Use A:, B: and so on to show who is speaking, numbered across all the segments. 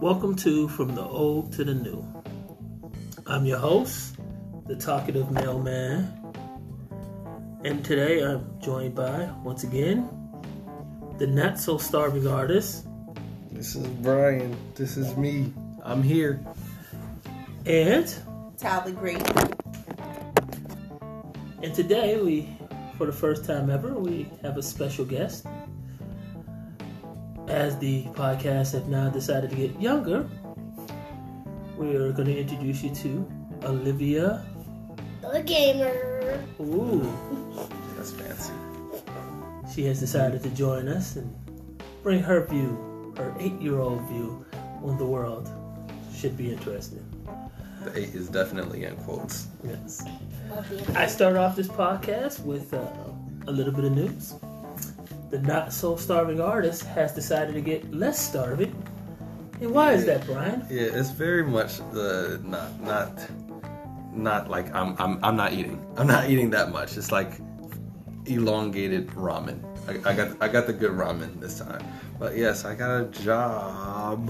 A: Welcome to From the Old to the New. I'm your host, the talkative mailman. And today I'm joined by, once again, the not so starving artist.
B: This is Brian. This is me. I'm here.
A: And
C: Tyler Great.
A: and today we for the first time ever we have a special guest. As the podcast have now decided to get younger, we're going to introduce you to Olivia.
D: The gamer.
A: Ooh,
B: That's fancy.
A: she has decided to join us and bring her view, her eight-year-old view on the world. Should be interesting.
B: The eight is definitely in quotes.
A: Yes. I start off this podcast with uh, a little bit of news. The not so starving artist has decided to get less starving. And why is that, Brian?
B: Yeah, it's very much the not not not like I'm I'm I'm not eating. I'm not eating that much. It's like elongated ramen. I, I got I got the good ramen this time. But yes, I got a job.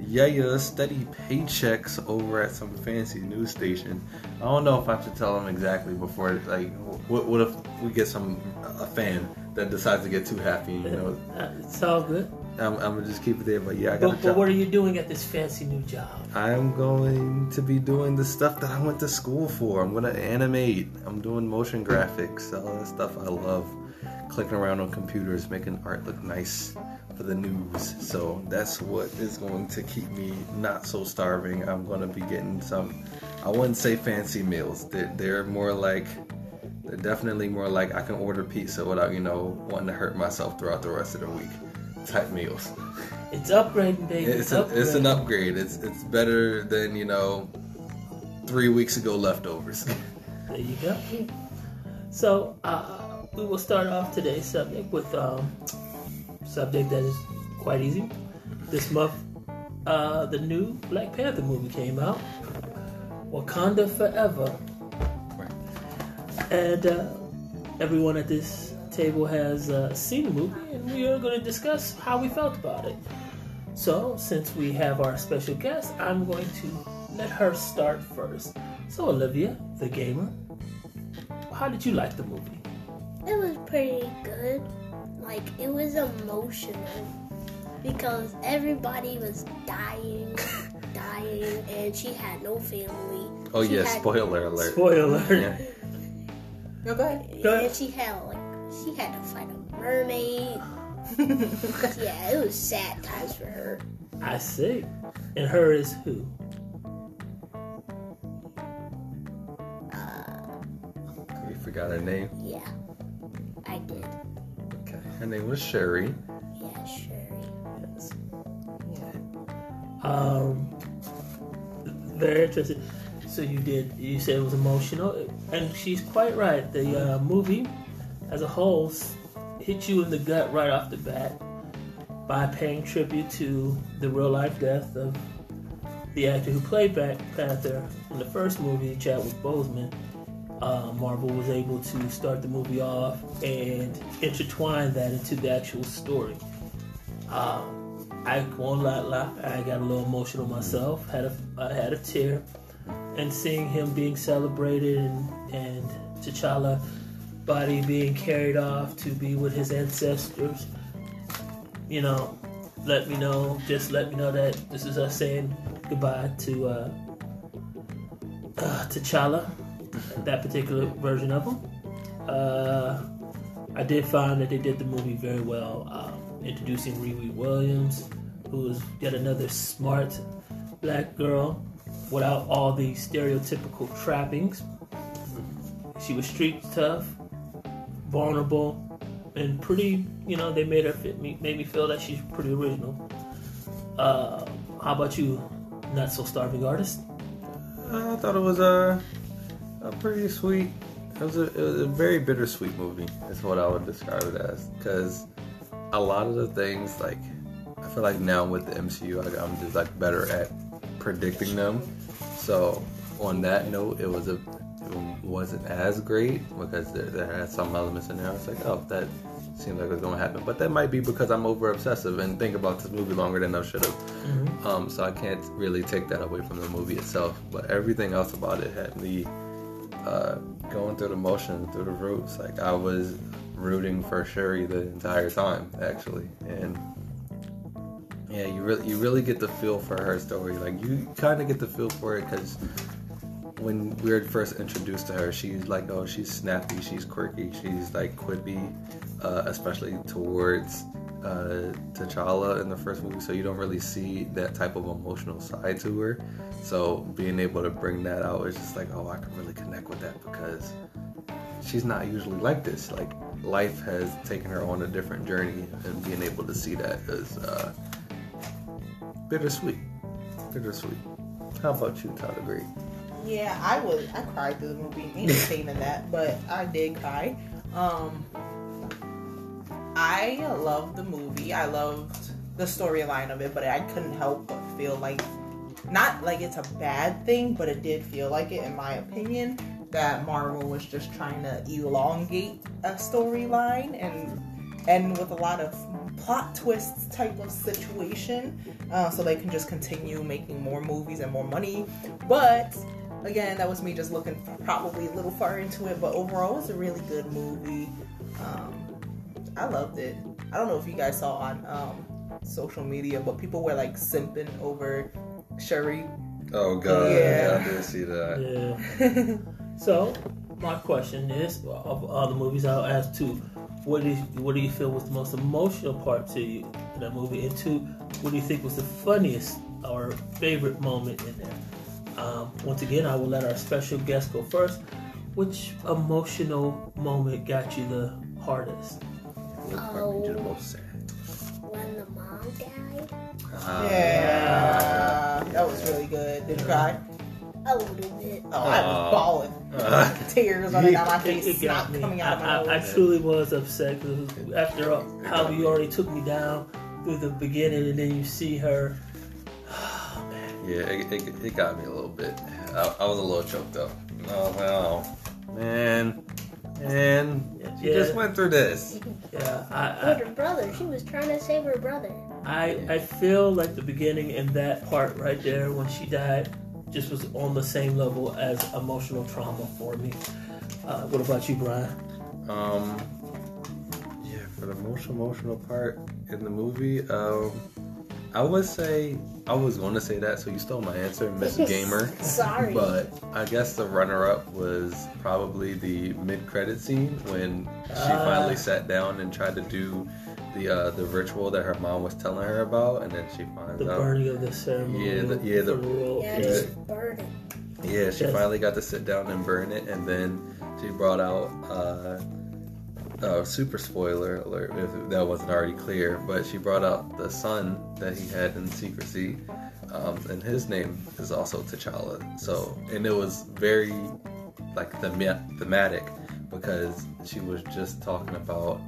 B: Yeah, yeah, steady paychecks over at some fancy news station. I don't know if I should tell them exactly before. Like, what, what if we get some a fan that decides to get too happy? You know,
A: it's all good.
B: I'm, I'm gonna just keep it there. But yeah, I got
A: But, but what are you doing at this fancy new job?
B: I'm going to be doing the stuff that I went to school for. I'm to animate. I'm doing motion graphics, all that stuff I love. Clicking around on computers, making art look nice for the news. So that's what is going to keep me not so starving. I'm to be getting some, I wouldn't say fancy meals. They're, they're more like, they're definitely more like I can order pizza without, you know, wanting to hurt myself throughout the rest of the week type meals.
A: It's upgrading, baby.
B: It's, a,
A: upgrading.
B: it's an upgrade. It's it's better than you know three weeks ago leftovers.
A: There you go. So uh, we will start off today's subject with um, subject that is quite easy. This month, uh, the new Black Panther movie came out, Wakanda Forever, and uh, everyone at this table has uh, seen the movie, and we are going to discuss how we felt about it. So, since we have our special guest, I'm going to let her start first. So, Olivia, the gamer, how did you like the movie?
D: It was pretty good. Like it was emotional because everybody was dying, dying, and she had no family.
B: oh
D: She
B: yeah,
D: had-
B: spoiler alert.
A: Spoiler alert.
B: Yeah.
C: No, go ahead.
A: Go ahead.
D: And she had like she had to fight a mermaid. yeah, it was sad times for her.
A: I see. And her is who?
B: You forgot her name.
D: Yeah, I did.
B: Okay. Her name was Sherry.
D: Yeah, Sherry.
A: Yes.
C: Yeah.
A: Um, very interesting. So you did. You said it was emotional, and she's quite right. The uh, movie, as a whole, hit you in the gut right off the bat by paying tribute to the real life death of the actor who played Black Panther in the first movie, Chadwick Boseman. Uh, Marvel was able to start the movie off and intertwine that into the actual story. Um, I won't lie, lie, I got a little emotional myself. Had a I had a tear, and seeing him being celebrated and and T'Challa body being carried off to be with his ancestors. You know, let me know. Just let me know that this is us saying goodbye to uh, uh, T'Challa, that particular version of him. Uh, I did find that they did the movie very well, um, introducing Riri Williams, who is yet another smart black girl without all the stereotypical trappings. She was street tough, vulnerable, and pretty. You know, they made her fit me, made me feel that she's pretty original. Uh, how about you, not so starving artist?
B: I thought it was a a pretty sweet. It was a, it was a very bittersweet movie. Is what I would describe it as. Because a lot of the things, like I feel like now with the MCU, I, I'm just like better at predicting them. So on that note, it was a wasn't as great because there, there had some elements in there. I was like, oh, that seems like it's going to happen. But that might be because I'm over obsessive and think about this movie longer than I should have.
A: Mhm.
B: Um, so I can't really take that away from the movie itself. But everything else about it had me uh, going through the motion, through the roots. Like I was rooting for Sherry the entire time, actually, and yeah, you really you really get the feel for her story. Like you kind of get the feel for it because when we were first introduced to her, she's like, oh, she's snappy, she's quirky, she's like quippy, uh, especially towards uh, T'Challa in the first movie. So you don't really see that type of emotional side to her. So being able to bring that out is just like, oh, I can really connect with that because she's not usually like this. Like life has taken her on a different journey, and being able to see that is uh, bittersweet. Bittersweet. How about you, Tyler Great?
C: Yeah, I was. I cried through the movie. No in that, but I did cry. Um, I loved the movie. I loved the storyline of it, but I couldn't help but feel like, not like it's a bad thing, but it did feel like it, in my opinion, that Marvel was just trying to elongate a storyline and and with a lot of plot twists type of situation, uh, so they can just continue making more movies and more money. But again, that was me just looking probably a little far into it. But overall, it was a really good movie. Um, I loved it. I don't know if you guys saw on um, social media, but people were like simping over Sherry.
B: Oh God,
C: Yeah.
B: I did see that.
A: Yeah. So, my question is, of all the movies, I'll ask two. What do you, what do you feel was the most emotional part to you in that movie? And two, what do you think was the funniest or favorite moment in there? Um, once again, I will let our special guest go first. Which emotional moment got you the hardest?
B: What part made you the most sad?
D: When the mom died,
B: Ah.
C: yeah, that was really good. Did you cry?
D: A little bit.
C: Oh, I was
B: Aw.
C: bawling.
B: Ah.
C: Tears running down my
A: It,
C: face,
A: it got
C: snot
A: me.
C: coming
A: I,
C: out of my
A: I, I
C: nose.
A: truly was upset because after all, how you already took me down through the beginning, and then you see her. Oh.
B: Yeah, it, it, it got me a little bit. I, I was a little choked up. Oh well, man, man, she
A: Yeah.
B: just went through this.
A: Yeah, I,
D: With
A: I,
D: her brother, she was trying to save her brother.
A: I, I feel like the beginning and that part right there when she died just was on the same level as emotional trauma for me. Uh, what about you, Brian?
B: Um, yeah, for the most emotional part in the movie, um, I would say I was going to say that, so you stole my answer, Miss Gamer.
D: Sorry.
B: But I guess the runner-up was probably the mid-credit scene when she
A: Ah.
B: finally sat down and tried to do the uh, the ritual that her mom was telling her about, and then she finds
A: The
B: out.
A: burning of the ceremony.
B: Yeah, the- yeah, the-
A: for role.
D: yeah,
B: Yeah.
D: just burning.
B: Yeah, she
A: Yes.
B: finally got to sit down and burn it, and then she brought out uh, uh, super spoiler alert if that wasn't already clear, but she brought out the son that he had in secrecy, um, and his name is also T'Challa. So, and it was very like thema- thematic because she was just talking about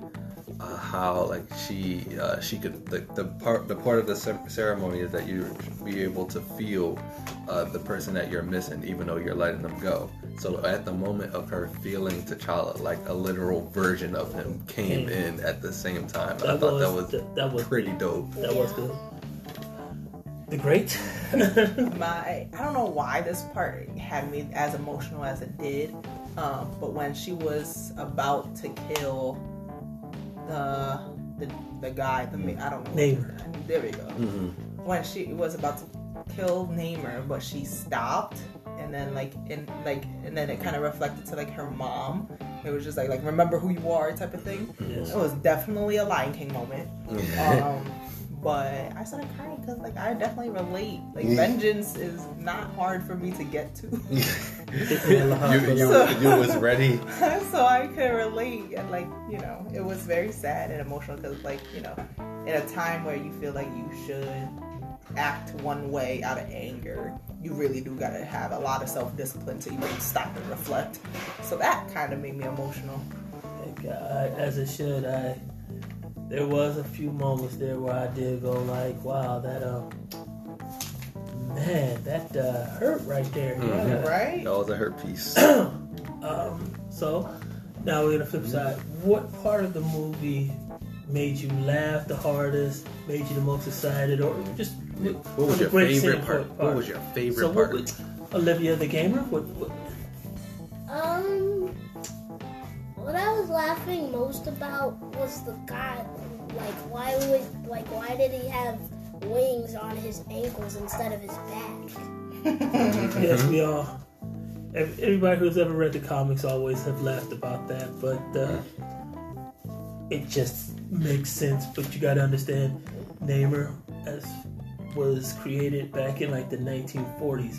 B: uh, how like she uh, she could the, the part the part of the ceremony is that you be able to feel uh, the person that you're missing even though you're letting them go. So at the moment of her feeling T'Challa, like a literal version of him came
A: Came.
B: in at the same time. I
A: That
B: thought that
A: was-
B: was
A: that- that was
B: pretty dope.
A: That was good. The great.
C: my I don't know why this part had me as emotional as it did, um, but when she was about to kill the the, the guy, the I don't know,
A: Namor.
C: There we go.
B: Mhm.
C: When she was about to kill Namor, but she stopped, and then like in like and then it kind of reflected to like her mom. It was just like like remember who you are type of thing.
A: Yes.
C: It was definitely a Lion King moment. Um, but I started crying because like I definitely relate. Like
B: Yeah.
C: vengeance is not hard for me to get to,
B: you, you,
C: So-
B: you was ready.
C: so I could relate. And like you know, it was very sad and emotional because like you know, in a time where you feel like you should act one way out of anger, you really do gotta have a lot of self discipline to even stop and reflect. So that kind of made me emotional.
A: Like, I, as it should. I there was a few moments there where I did go like, "Wow, that um, man, that uh, hurt right there."
B: Mhm.
A: Yeah.
C: Right?
B: That was a hurt piece.
A: Um, so now we're gonna flip side. What part of the movie made you laugh the hardest? Made you the most excited, or just
B: What was your favorite
A: scene
B: part? What was your favorite
A: So what
B: part?
A: would Olivia the gamer? What, what,
D: Um, what I was laughing most about was the guy. Like, why would like why did he have wings on his ankles instead of his back?
A: yes, we all. Everybody who's ever read the comics always have laughed about that, but uh, it just makes sense. But you got to understand, Namor as was created back in like the 1940s,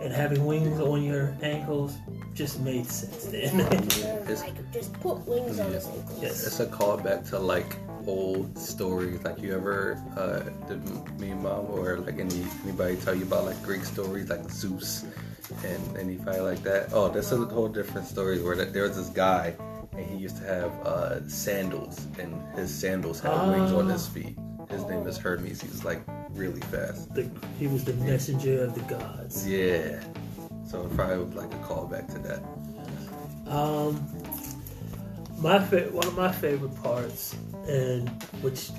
A: and having wings on your ankles just made sense then.
B: It's-
D: like, just put wings on his ankles.
A: yes.
B: It's a callback to like old stories. Like you ever uh, did me and mom or like any anybody tell you about like Greek stories like Zeus and anybody like that? Oh, that's a whole different story where that, there was this guy and he used to have uh, sandals and his sandals had wings on his feet. His name is Hermes. He's like really fast.
A: The, he was the messenger of the gods.
B: Yeah. So it probably was like a callback to that.
A: Um, my fa- one of my favorite parts, and which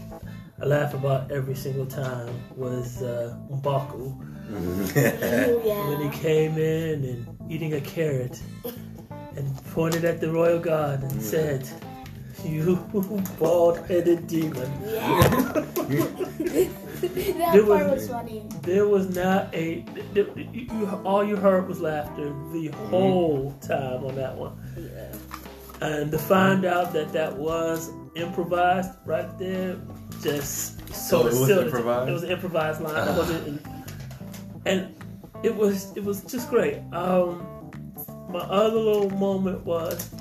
A: I laugh about every single time, was uh, Mbaku
D: Oh,
A: when he came in and eating a carrot and pointed at the royal guard and said, "You bald-headed demon."
D: Yeah. that
A: There
D: part
A: was-
D: was funny.
A: There was not a. th- th- you, you- all you heard was laughter the whole time on that one.
D: Yeah.
A: and to find out that that was improvised right there, just so
B: Oh, it was
A: sealed
B: improvised?
A: It was an improvised line. It
B: Ah.
A: wasn't, in- and it was it was just great. Um, my other little moment was, and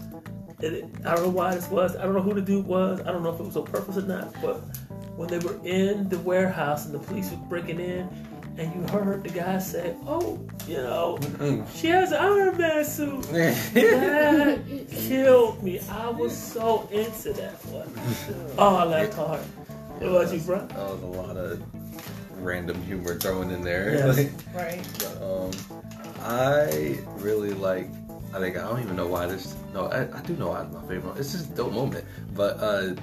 A: it, I don't know why this was. I don't know who the dude was. I don't know if it was on purpose or not. But when they were in the warehouse and the police were breaking in, and you heard the guy say, "Oh, you know, she has an Iron Man suit." That killed me. I was so into that one. Oh, I laughed hard. It was you, bro.
B: That was a lot of random humor thrown in there.
A: Yes.
C: Right.
B: um, I really like. I think I don't even know why this. No, I, I do know why it's my favorite. It's just a dope moment. But uh,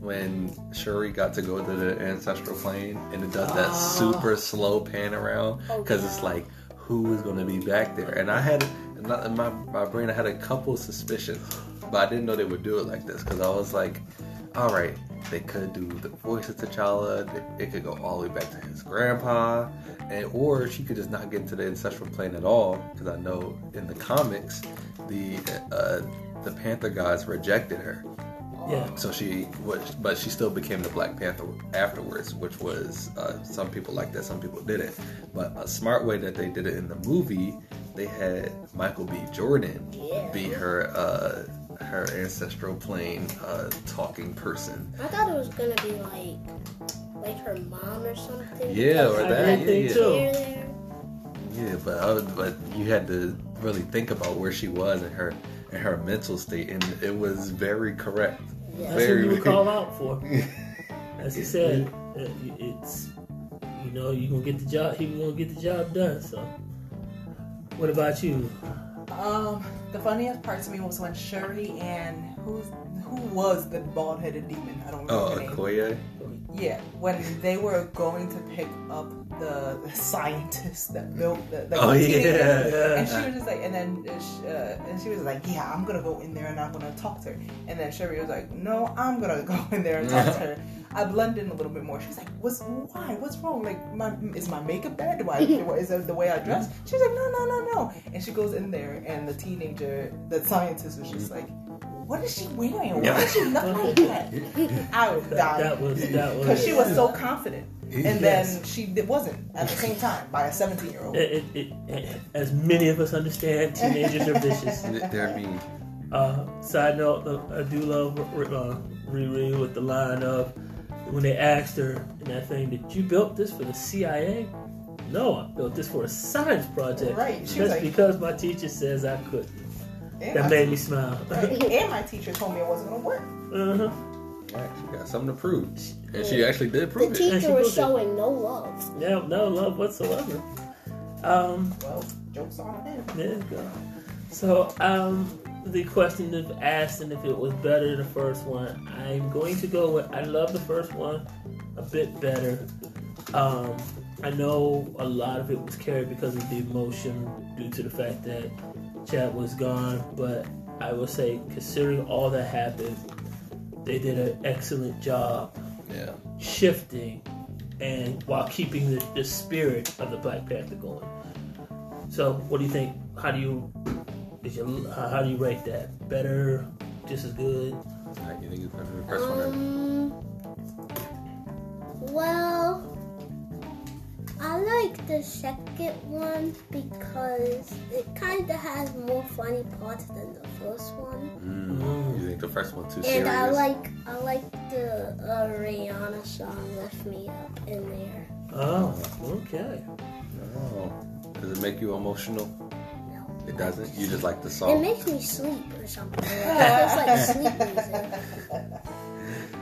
B: when Shuri got to go to the ancestral plane and it does that
A: Ah.
B: super slow pan around
D: Oh,
B: because
D: yeah.
B: it's like who is going to be back there? And I had not in my my brain I had a couple suspicions, but I didn't know they would do it like this because I was like, all right, they could do the voice of T'Challa. It- It could go all the way back to his grandpa, and or she could just not get into the ancestral plane at all. Because I know in the comics, the uh, the Panther gods rejected her,
A: Yeah.
B: so she was, but she still became the Black Panther afterwards, which was uh, some people like that, some people didn't. But a smart way that they did it in the movie, they had Michael B. Jordan
D: Yeah.
B: be her uh, her ancestral plane uh, talking person.
D: I thought it was gonna be like, like her mom or something.
B: Yeah, or
A: I
B: that. Yeah,
A: think
B: yeah.
A: too.
B: Yeah, but I would, but you had to really think about where she was and her and her mental state, and it was very correct.
D: Yeah.
A: That's
B: Very-
A: what you would call out for. As he said, uh, it's you know you gonna get the job. He was gonna get the job done. So, what about you?
C: Um, the funniest part to me was when Shuri and who's who was the bald headed demon? I don't remember
B: Oh. Okoye.
C: Yeah, when they were going to pick up the, the scientist that built the, the
B: Oh,
C: teenager,
B: yeah.
C: and she was just like, and then uh, uh, and she was like, yeah, I'm gonna go in there and I'm gonna talk to her, and then Sherry was like, no, I'm gonna go in there and talk to her. I blended in a little bit more. She's like, what's why? What's wrong? Like, my is my makeup bad? Do I is it the way I dress? She was like, no, no, no, no. And she goes in there, and the teenager, the scientist, was just like. What is she wearing? Why does she look like that? I was
A: That,
C: dying
A: that was that was
C: because she was so confident, and
A: Yes.
C: then she d- wasn't at the same time by a 17 year old.
A: It, it, it, as many of us understand, teenagers are vicious.
B: They're mean.
A: Uh, side note, uh, I do love uh, Riri with the line of when they asked her in that thing, "Did you built this for the CIA?" No, I built this for a science project.
C: Right, she
A: Just
C: like-
A: because my teacher says I could.
C: And
A: That
C: my,
A: made me smile.
C: and my teacher told me it wasn't gonna work.
A: uh-huh.
B: Yeah, she got something to prove, and she actually did
D: The
B: prove it.
A: And she
D: teacher was
A: proved it.
D: showing no love.
A: Yeah, no love whatsoever. Um,
C: Well, jokes on him.
A: there you go. So, um, the question of asking if it was better than the first one, I'm going to go with I love the first one a bit better. Um, I know a lot of it was carried because of the emotion due to the fact that Chad was gone, but I will say, considering all that happened, they did an excellent job
B: Yeah.
A: shifting and while keeping the, the spirit of the Black Panther going. So, what do you think? How do you is your, uh, how do you rate that? Better, just as good?
B: Alright, you think it's better than the first one?
D: Um, well, I like the second one because it kind of has more funny parts than the first one.
B: Mm. You think the first one too
D: And
B: serious?
D: I like I like the uh, Rihanna song "Lift Me Up" in there.
A: Oh, okay.
B: Oh. Does it make you emotional?
D: No.
B: It doesn't. You just like the song.
D: It makes me sleep or something. It's like sleep music.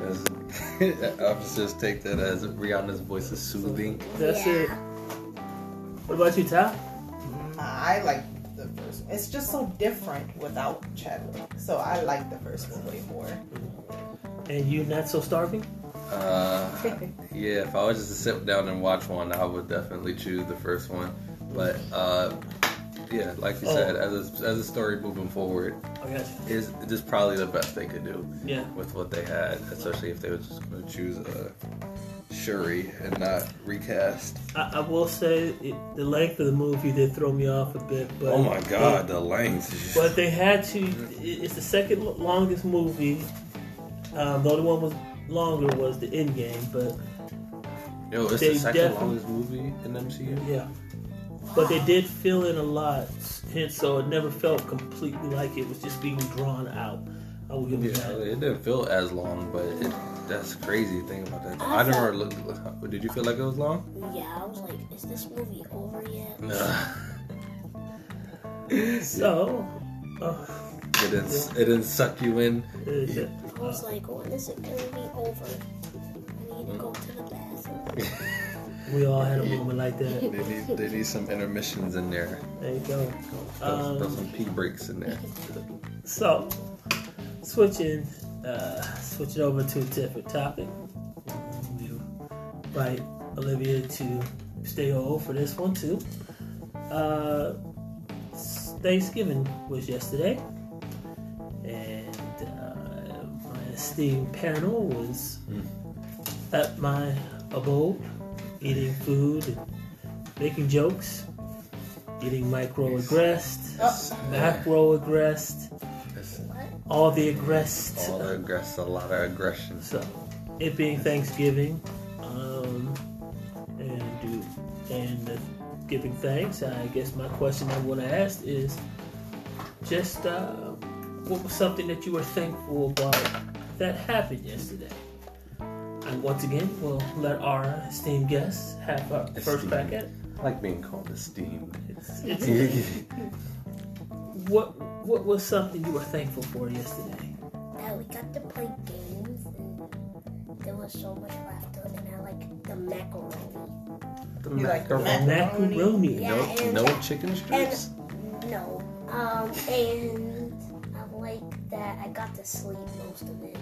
B: Does- Officers take that as Rihanna's voice is soothing.
A: That's
D: yeah.
A: it. What about you, Ty?
C: I like the first one. It's just so different without Chadwick. So I like the first one way more.
A: And you not so starving?
B: Uh, yeah, if I was just to sit down and watch one, I would definitely choose the first one. But uh, yeah, like you
A: Oh.
B: said, as a, as a story moving forward, is just probably the best they could do
A: Yeah.
B: with what they had, especially if they were just going to choose a Shuri and not recast.
A: I, I will say it, the length of the movie did throw me off a bit, but
B: oh my God, the length!
A: But they had to. It's the second longest movie. Um, the only one was longer was the End Game, but
B: Yo, it's the second longest movie in MCU.
A: yeah. But they did fill in a lot, hence so it never felt completely like it was just being drawn out. I will give
B: Yeah,
A: it that.
B: it didn't feel as long, but it, that's crazy thing about that.
D: I
B: I never
D: thought-
B: looked. Did you feel like it was long?
D: Yeah, I was like, is this movie over yet?
B: No.
A: So, uh,
B: It didn't. It didn't suck you in.
A: is it-
D: I was like, when is it gonna be over? I need to go to the bathroom.
A: we all had a moment like that.
B: They need. They need some intermissions in there.
A: There you go.
B: Throw, throw
A: Um,
B: some pee breaks in there.
A: So, switching, uh, switching over to a different topic. We invite Olivia to stay on for this one too. Uh, Thanksgiving was yesterday, and uh, my esteemed panel was at my abode, eating food and making jokes, eating microaggressed,
C: Oh,
A: macroaggressed, all the aggressed.
B: all the aggress, a lot of aggression.
A: So, it being Thanksgiving, um, and do and uh, giving thanks. I guess my question I want to ask is just uh, what was something that you were thankful about that happened yesterday. And once again, we'll let our esteemed guests have our first
B: Esteemed.
A: crack at it.
B: I like being called esteemed.
A: It's, it's, what what was something you were thankful for yesterday?
D: That we got to play games and there was so much left laughter and I like the macaroni.
B: the
C: You like the
B: macaroni.
C: Macaroni.
A: Macaroni.
D: Yeah,
B: No,
D: and
B: no
D: that-
B: chicken strips.
D: No. Um, and I like that I got to sleep most of it.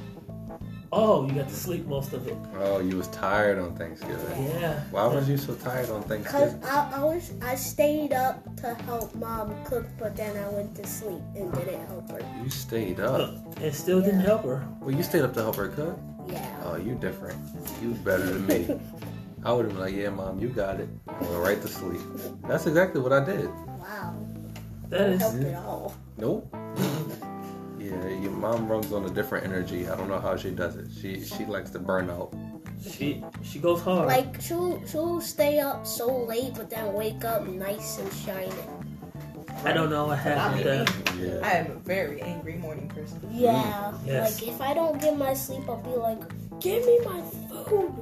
A: Oh, you got to sleep most of it.
B: Oh, you was tired on Thanksgiving.
A: Yeah.
B: Why was you so tired on
D: Cause
B: Thanksgiving?
D: I, I was I stayed up to help mom cook, but then I went to sleep and didn't help her.
B: You stayed
A: Look,
B: up.
A: it still didn't help her.
B: Well, you stayed up to help her cook.
D: Yeah.
B: Oh, you different. You better than me. I would have been like, yeah, mom, you got it. I went right to sleep. That's exactly what I did.
D: Wow.
A: That is.
D: Helped at all.
B: Nope. Yeah, your mom runs on a different energy. I don't know how she does it. She she likes to burn out.
A: She she goes hard.
D: Like she'll she'll stay up so late, but then wake up nice and shining.
A: I don't know what happened.
C: Not.
B: Yeah.
C: I am a very angry morning person.
D: Yeah. Mm.
A: Yes.
D: Like if I don't get my sleep, I'll be like, give me my food.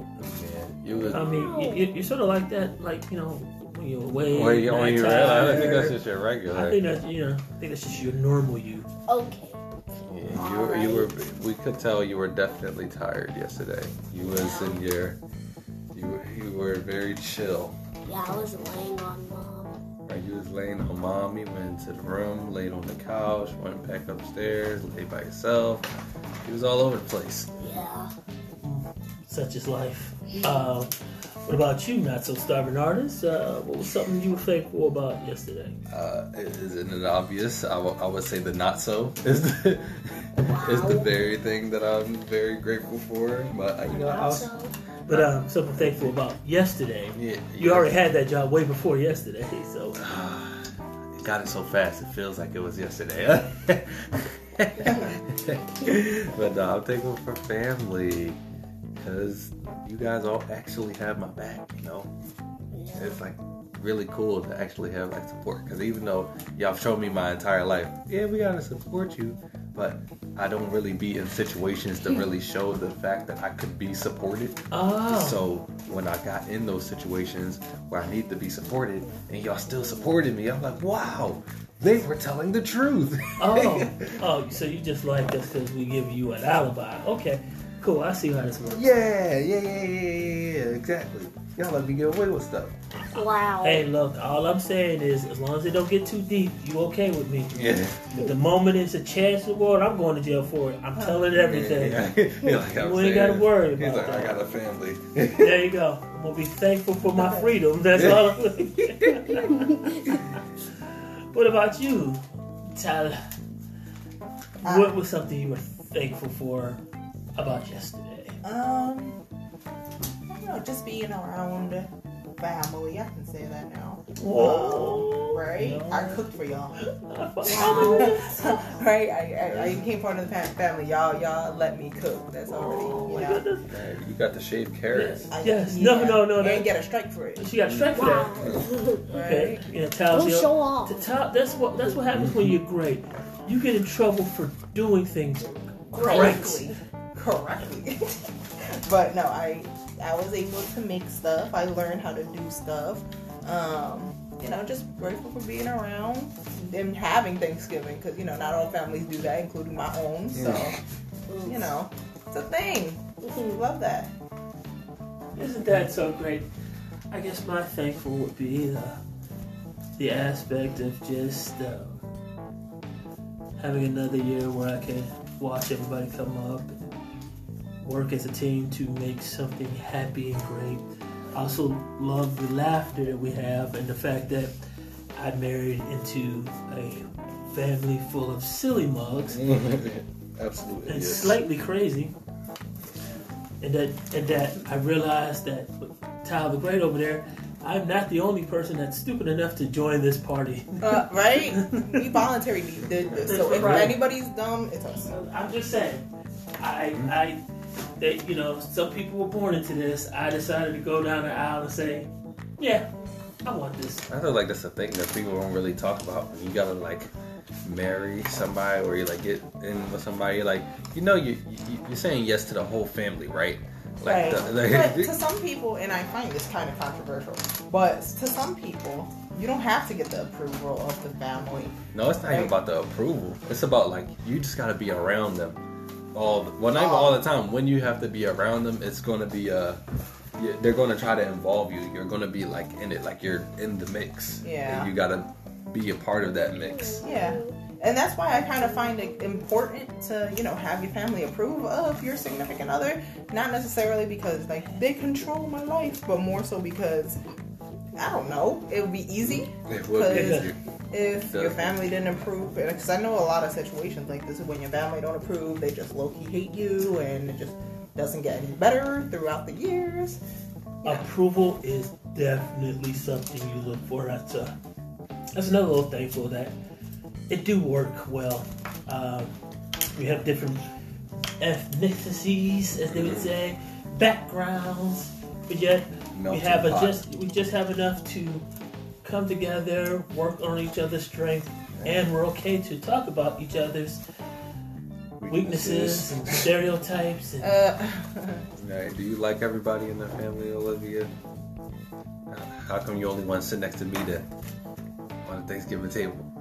B: Yeah, you was.
A: I mean, you, you, you're sort of like that, like you know, when you're away.
B: Well, you, when you
A: nighttime.
B: realize, I think that's just your regular.
A: I
B: regular.
A: think that's you know, I think that's just your normal you.
D: Okay.
B: Yeah, you, were- you were. We could tell you were definitely tired yesterday. You was in your. You were, you were very chill.
D: Yeah, I was laying on mom.
B: Right, you was laying on mommy, went into the room, laid on the couch, went back upstairs, laid by yourself. He was all over the place.
D: Yeah.
A: Such is life. Uh, what about you, not so starving artist? Uh, what was something you were thankful about yesterday?
B: Uh, isn't it obvious? I w- I would say the not so is the, is the very thing that I'm very grateful for. But uh, you know, I was,
A: But um, something thankful about yesterday.
B: yeah,
A: You already had that job way before yesterday, so
B: It got it so fast, it feels like it was yesterday. but no, I'm thankful for family because you guys all actually have my back. You know,
D: yeah.
B: it's like really cool to actually have that support. Because even though y'all showed me my entire life, yeah, we gotta support you, but I don't really be in situations to really show the fact that I could be supported.
A: oh,
B: So when I got in those situations where I need to be supported, and y'all still supported me, I'm like, wow, they were telling the truth.
A: oh, oh. So you just like us because we give you an alibi? Okay, cool. I see how this works.
B: yeah, yeah, yeah, yeah, yeah, yeah, exactly. Y'all let me get away with stuff.
D: Wow.
A: Hey, look. All I'm saying is, as long as it don't get too deep, you okay with me?
B: Yeah.
A: If the moment it's a chance award, I'm going to jail for it. I'm telling everything.
B: Yeah, yeah. Yeah, like I'm
A: You ain't
B: saying.
A: gotta worry
B: He's
A: about
B: like, I got a family.
A: There you go. I'm gonna be thankful for my freedom. That's all. I'm what about you, Tyler? Uh, what was something you were thankful for about yesterday?
C: Um, I don't know, just being around family. I can say that now.
A: Whoa.
C: Um, right?
A: No.
C: I cooked for y'all.
A: Wow.
C: right? I, I, I became part of the family. Y'all, y'all let me cook. That's already,
A: Oh
C: you
A: my
C: know.
A: goodness.
B: You got the shaved carrots.
A: Yes.
C: I-
A: Yes. No, no, no,
C: You
A: no.
C: ain't get a strike for it.
A: She got a strike for
D: Wow.
A: that. Okay. Yeah, tells
D: Don't
A: you.
D: show off.
A: To tell, that's what that's what happens when you're great. You get in trouble for doing things
C: correctly. Correctly. but no, I I was able to make stuff. I learned how to do stuff. Um, you know, just grateful for being around and having Thanksgiving because you know not all families do that, including my own. So you know, it's a thing. Love that.
A: Isn't that so great? I guess my thankful would be the, the aspect of just uh, having another year where I can watch everybody come up and work as a team to make something happy and great. I also love the laughter that we have and the fact that I married into a family full of silly mugs
B: Absolutely.
A: and
B: yes.
A: slightly crazy. And that and that I realized that with Tyler the Great over there, I'm not the only person that's stupid enough to join this party.
C: Uh, right? we voluntarily did this. So if
A: Right.
C: anybody's dumb, it's us.
A: I'm just saying, I I they you know some people were born into this. I decided to go down the aisle and say, yeah, I want this.
B: I feel like that's a thing that people don't really talk about. You gotta like marry somebody or you like get in with somebody. You're like, you know, you, you you're saying yes to the whole family, right?
C: Right.
B: the- like-
C: but to some people, and I find this kind of controversial, but to some people, you don't have to get the approval of the family.
B: no, it's not even about the approval. It's about like you just gotta be around them all. The, well, not even all the time. When you have to be around them, it's gonna be uh yeah, they're gonna try to involve you. You're gonna be like in it, like you're in the mix.
C: Yeah.
B: And you gotta be a part of that mix.
C: Yeah. And that's why I kind of find it important to, you know, have your family approve of your significant other. Not necessarily because, like, they control my life, but more so because, I don't know, it would be easy
B: It would be
C: Because-
B: easier.
C: if your family didn't approve. Because I know a lot of situations like this, when your family don't approve, they just low key hate you, and it just doesn't get any better throughout the years. Yeah.
A: Approval is definitely something you look for. That's a, that's another little thankful that it do work well. Um, we have different ethnicities, as they would say, backgrounds, but yet we
B: Melting
A: have a just we just have enough to come together, work on each other's strength, and we're okay to talk about each other's weaknesses and stereotypes. And,
C: Uh,
B: Right. Do you like everybody in the family, Olivia? How come you only want to sit next to me to on the Thanksgiving table?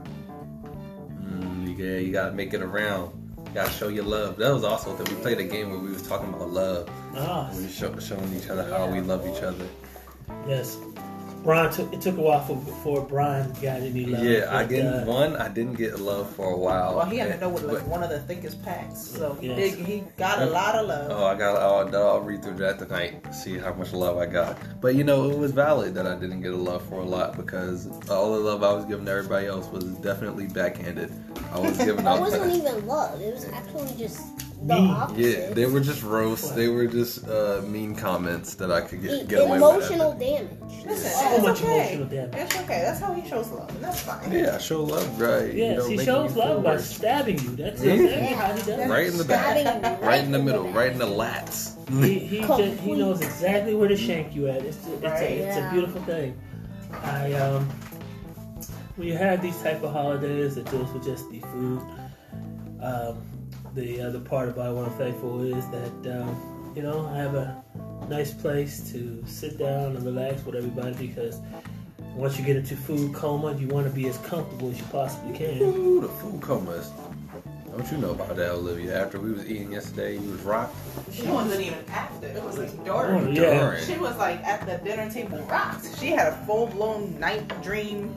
B: Mm, yeah, you gotta make it around. Gotta show your love. That was also that we played a game where we was talking about love.
A: ah,
B: We were show, showing each other how we love each other.
A: yes. Brian took it took a while for before Brian got any love.
B: Yeah, I
A: but,
B: get
A: uh,
B: one. I didn't get love for a while.
C: Well, he ended up with like one of the thickest packs, so he
A: Yes.
C: did. He got a lot of love.
B: Oh, I got. I'll, I'll read through that tonight. See how much love I got. But you know, it was valid that I didn't get a love for a lot because all the love I was giving to everybody else was definitely backhanded. I was giving.
D: that wasn't even love. It was actually just the
A: Mean.
D: opposite.
B: Yeah, they were just roasts. They were just uh, mean comments that I could get, get away
D: emotional
B: with.
D: damage.
C: Listen,
A: So
C: it's
A: much
C: okay.
A: emotional damage.
C: It's okay. That's how he shows love, and that's fine.
B: Yeah, show love, right?
A: Yeah,
B: you know,
A: he shows love by
B: worse.
A: stabbing you. That's
B: Yeah.
A: exactly how he does. it.
B: Right in the back.
D: Stabbing you
B: Right in the middle, right in the lats.
A: He he, just, he knows exactly where to shank you at. It's it's,
C: Right.
A: a, it's a beautiful thing. I um when you have these type of holidays that deals with just the food, um, the other part about what I'm thankful is that um, you know I have a nice place to sit down and relax with everybody because once you get into food coma, you want to be as comfortable as you possibly can.
B: Ooh, the food comas. Don't you know about that, Olivia? After we was eating yesterday, you was rocked.
C: She wasn't even after. It was like
A: Oh,
C: during.
A: yeah.
B: During.
C: She was like at the dinner table rocked. She had a full blown night dream.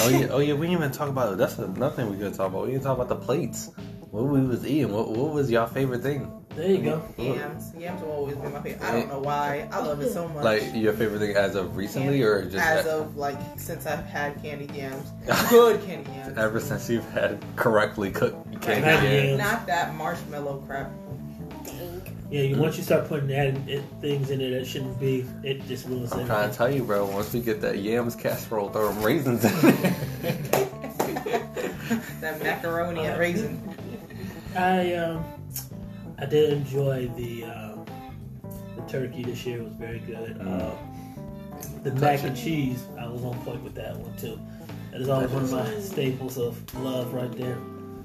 B: Oh yeah, oh yeah. We didn't even talk about it. That's another thing we could talk about. We didn't talk about the plates. What we was eating. What, what was your favorite thing?
A: There you go.
C: Yams. Yams will always be my favorite. I don't know why. I love it so much.
B: Like your favorite thing as of recently, or just
C: as of like since I've had candy yams, good candy yams.
B: ever since you've had correctly cooked candy
A: Candy yams.
B: yams?
C: not that marshmallow crap.
A: Yeah, you, once you start putting adding it, things in it that shouldn't be, it just ruins
B: I'm trying to tell you, bro. Once we get that yams casserole, throw them raisins in there.
C: That macaroni and raisin.
A: I um, I did enjoy the um, the turkey this year was very good.
B: Mm.
A: Uh, the mac and cheese, I was on point with that one too. That is always one of my staples of love right there.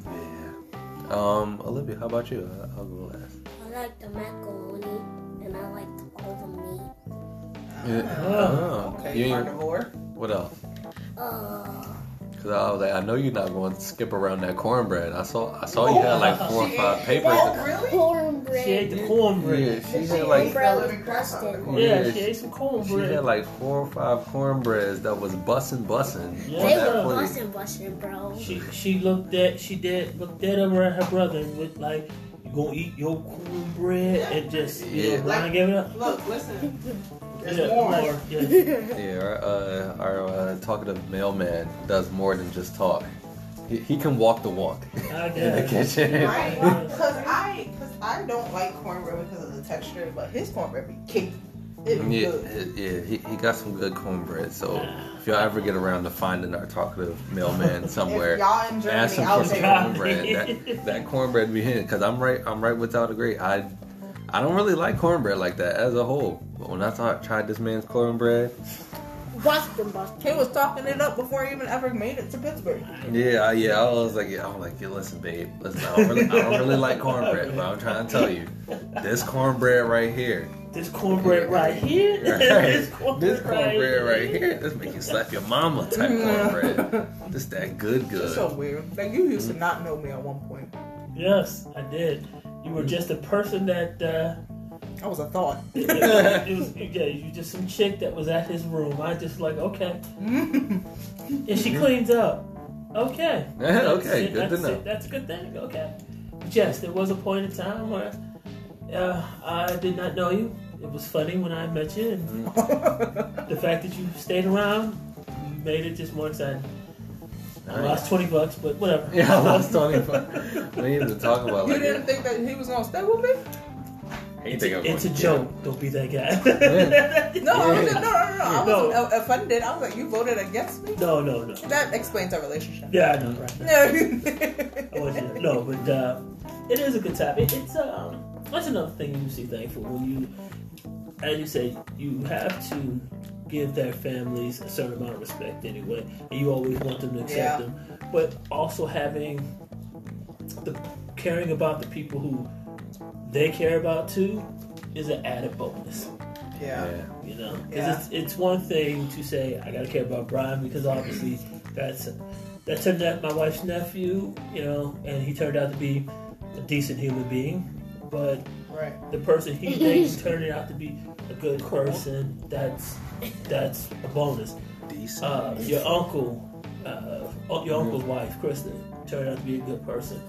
B: yeah. Um, Olivia, how about you? I- I'll go last.
D: I like the macaroni and I like all the meat.
B: Yeah.
A: Oh,
C: Okay,
B: You-
C: carnivore.
B: What else?
D: Uh,
B: Cause I was like, I know you're not going to skip around that cornbread. I saw, I saw you had like four or five papers.
C: Oh, really?
D: cornbread.
A: She ate the cornbread.
B: Yeah, she
C: She
B: had like
D: cornbread was busted.
A: Yeah,
B: Yeah,
A: she
B: she-
A: ate some cornbread.
B: she had like four or five cornbreads that was bussin' bussin'
A: Yeah.
D: They were
B: plate.
D: busting, busting, bro.
A: She she looked at she did looked dead over at her brother and was like, "You gonna eat your cornbread?" And just you
B: Yeah.
A: know, Brian gave it up.
C: Look, listen. There's
A: Yeah,
C: more.
A: like, yeah.
B: Yeah, our, uh, our uh, talkative mailman does more than just talk. He, he can walk the walk
A: I
B: in the
A: guess.
B: kitchen.
C: Right? Because I, cause I don't like cornbread because of the texture, but his cornbread be cake. It
B: Yeah,
C: good.
B: yeah, he, he got some good cornbread. So if y'all ever get around to finding our talkative mailman somewhere,
C: If y'all in Germany,
B: ask him
C: I'll
B: for some
C: take
A: it.
B: cornbread. That, that cornbread be hitting because I'm right. I'm right without a great. I I don't really like cornbread like that as a whole. But when I thought, tried this man's cornbread,
D: Busting, busting.
C: He was talking it up before he even ever made it to Pittsburgh.
B: yeah, I- yeah, I was like, yeah, I was like, yeah, listen, babe, listen, I don't really, I don't really like cornbread, but I'm trying to tell you, this cornbread right here,
A: This cornbread right here.
B: Right.
A: this
B: This cornbread right here, this make you slap your mama type mm. cornbread. This that good
C: It's
B: good.
C: so weird. Like you used to mm. not know me at one point.
A: Yes, I did. You were just a person that. Uh,
C: I was a thought.
A: it, it, it was, yeah, you just some chick that was at his room. I just like okay, and she cleans up. Okay.
B: Yeah,
A: That's
B: okay,
A: it,
B: good to know.
A: it, That's a good thing. Okay. But yes, there was a point in time where uh, I did not know you. It was funny when I met you, and the fact that you stayed around made it just more exciting. I lost twenty bucks, but whatever.
B: Yeah, I lost Tony. We need to talk about
C: you
B: like
C: didn't think that he was gonna stay with me?
B: He
A: It's,
B: think I'm
A: a, it's a
B: going-
A: joke. Don't be that guy.
C: No, I wasn't, no, no, no, no. I
A: No.
C: wasn't uh, offended. I was like, you voted against me.
A: no, no, no.
C: That explains our relationship.
A: Yeah, I know, right? I
C: No.
A: want you to- no, but uh, it is a good time. It, it's um, that's another thing you see thankful when you, as you say, you have to give their families a certain amount of respect anyway, and you always want them to accept
C: Yeah.
A: them. But also having the caring about the people who they care about too is an added bonus.
C: yeah.
B: Yeah.
A: You know, 'Cause
C: Yeah.
A: it's it's one thing to say I gotta care about Brian because obviously that's that's her ne- my wife's nephew. You know, and he turned out to be a decent human being. But
C: Right.
A: the person he thinks turning out to be a good person, that's that's a bonus.
B: Decent.
A: Uh, your uncle, uh, your uncle's wife, Kristen, turned out to be a good person.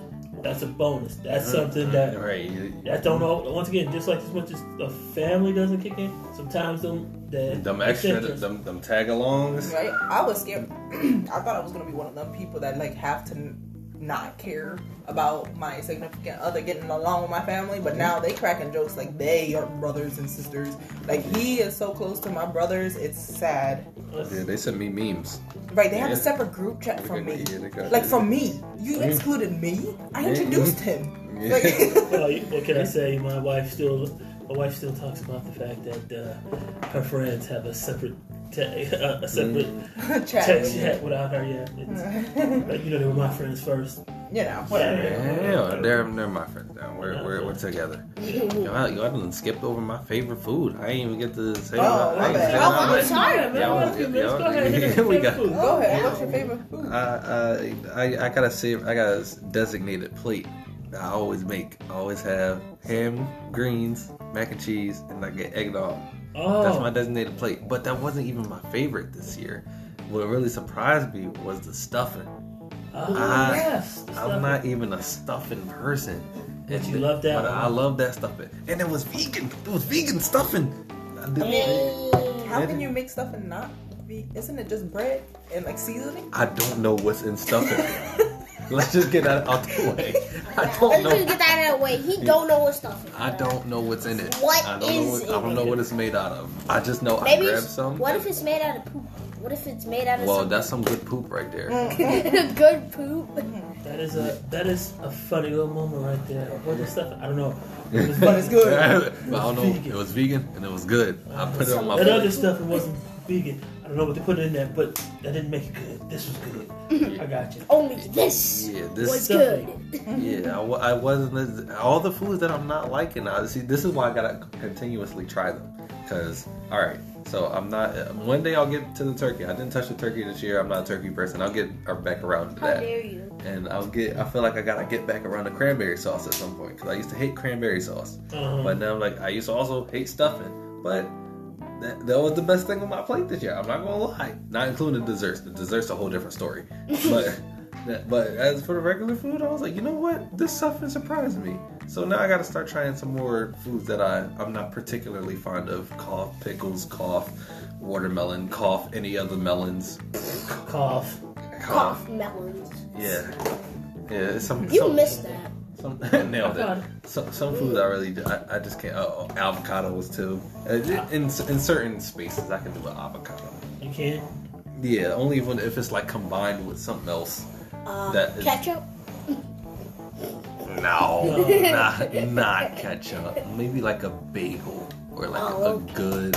A: That's a bonus. That's something that
B: right.
A: that don't know. Once again, just like as much as the family doesn't kick in, sometimes them the
B: Them extra,
A: incentives-
B: them, them tag alongs.
C: Right. I was scared. I thought I was gonna be one of them people that like have to n- not care about my significant other getting along with my family, but now they cracking jokes like they are brothers and sisters. Like he is so close to my brothers, it's sad.
B: Yeah, they sent me memes.
C: Right? They have a separate group chat from me.
B: Yeah,
C: Like from me, you
B: mm.
C: excluded me. I introduced him.
B: Yeah.
C: Like,
A: well, what can I say? My wife still, my wife still talks about the fact that uh, her friends have a separate, te- uh, a separate
C: chat.
A: text chat without her. Yeah, it's, like, you know, they were my friends first.
C: you know, whatever.
B: Yeah, they're, they're my friends now. We're, we're, we're together. Yo, I, yo, I done skipped over my favorite food. I ain't even get to say
C: Oh,
B: my,
C: my
B: I ain't
C: bad.
B: say
C: Oh,
B: my-
C: I'm
D: sorry,
A: man.
B: Yeah,
A: I want a few
B: yeah.
A: Go ahead.
B: We got-
C: Go ahead. What's your favorite food?
B: Uh, uh, I, I gotta say, I got a designated plate that I always make. I always have ham, greens, mac and cheese, and I get eggnog.
A: Oh,
B: That's my designated plate. But that wasn't even my favorite this year. What really surprised me was the stuffing.
A: oh,
B: I-
A: yes. the
B: I'm
A: stuff-
B: not even a stuffing person.
A: But you love that
B: But
A: one.
B: I love that stuffing. And it was vegan. It was vegan stuffing. I didn't-
D: Hey.
C: How can you make stuffing not be? Isn't it just bread and like seasoning?
B: I don't know what's in stuffing. Let's just get that out the way. I
D: Let's
B: don't
D: just get that out of the way. He don't know what stuff is.
B: I don't know what's in it.
D: What
B: I don't know what,
D: in
B: I don't know what it's made out of. I just know
D: Maybe
B: I grabbed
D: it's,
B: some.
D: what if it's made out of poop? What if it's made out of
B: well,
D: some
B: that's some good poop right there. Mm.
D: good poop?
A: That is a that is a funny little moment right there. What the stuff? I don't know. It was
C: But it's good.
B: but I don't know.
A: vegan.
B: It was vegan and it was good. I put it on my
A: That other stuff it wasn't vegan. I don't know what they put in there, but that didn't make it good. This was good. I got you.
D: Only this
B: Yeah, this
D: was
A: stuff-
D: good.
B: Yeah, I, I wasn't all the foods that I'm not liking. I see. This is why I gotta continuously try them. Cause all right, so I'm not. uh, One day I'll get to the turkey. I didn't touch the turkey this year. I'm not a turkey person. I'll get uh, back around to
D: How
B: that.
D: dare you?
B: And I'll get. I feel like I gotta get back around the cranberry sauce at some point. Cause I used to hate cranberry sauce,
A: Uh-huh.
B: but now I'm like I used to also hate stuffing. But that, that was the best thing on my plate this year. I'm not gonna lie. Not including the desserts. The desserts a whole different story. But that- but as for the regular food, I was like, you know what? This stuff has surprised me. So now I got to start trying some more foods that I I'm not particularly fond of. Cough pickles, cough watermelon, cough any other melons,
A: Cough.
D: Cough melons.
B: Yeah, yeah. Some
D: You
B: some,
D: missed that.
B: Some nailed it. Some, some foods I really do- I, I just can't. Oh, avocados too. Uh, In in certain spaces I can do an avocado.
A: You can.
B: Yeah, only when if it's like combined with something else.
D: Uh,
B: That is-
D: ketchup.
B: No, not not ketchup. Maybe like a bagel or like
D: Oh,
B: a
D: okay.
B: good,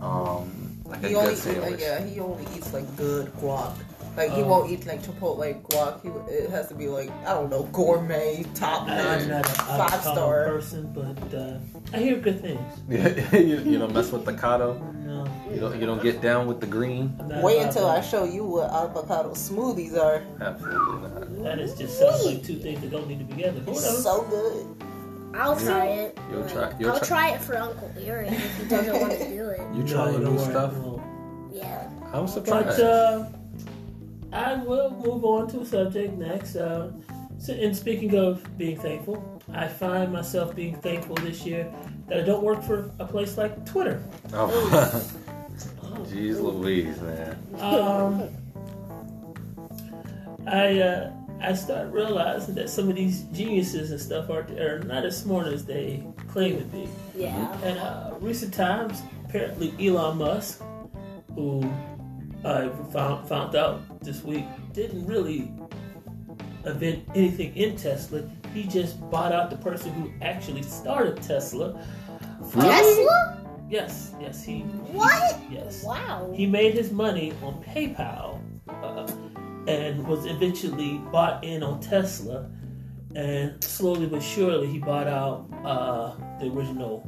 B: um, like a
C: He
B: good
C: only eat,
B: sandwich.
C: like, yeah, he only eats like good guac. Like he
A: Um,
C: won't eat like Chipotle guac. He it has to be like I don't know gourmet top notch, five star
A: person, but uh, I hear good things.
B: Yeah, you, you don't mess with the cotto.
A: No,
B: You don't you don't get down with the green.
C: Wait until I show you what avocado smoothies are.
B: Absolutely not.
A: That is just sounds like two things that don't need to be together.
C: It's so good.
D: I'll try it.
B: You'll
D: Like,
B: try- you'll
D: I'll
B: try-
D: try it for Uncle Aaron if he doesn't want to do it.
B: You
A: No,
B: new
A: worry,
B: stuff?
A: I.
D: Yeah.
B: I'm surprised.
A: But uh, I will move on to a subject next. Uh, so, and speaking of being thankful, I find myself being thankful this year that I don't work for a place like Twitter.
B: oh, jeez, Louise, man.
A: Um, I uh, I start realizing that some of these geniuses and stuff are, are not as smart as they claim to be.
D: Yeah.
A: In uh, recent times, apparently Elon Musk, who I found found out this week, didn't really invent anything in Tesla. He just bought out the person who actually started Tesla.
D: Tesla?
A: Yes, yes, he.
D: What?
A: Yes.
D: Wow.
A: He made his money on PayPal uh, and was eventually bought in on Tesla. And slowly but surely, he bought out uh, the original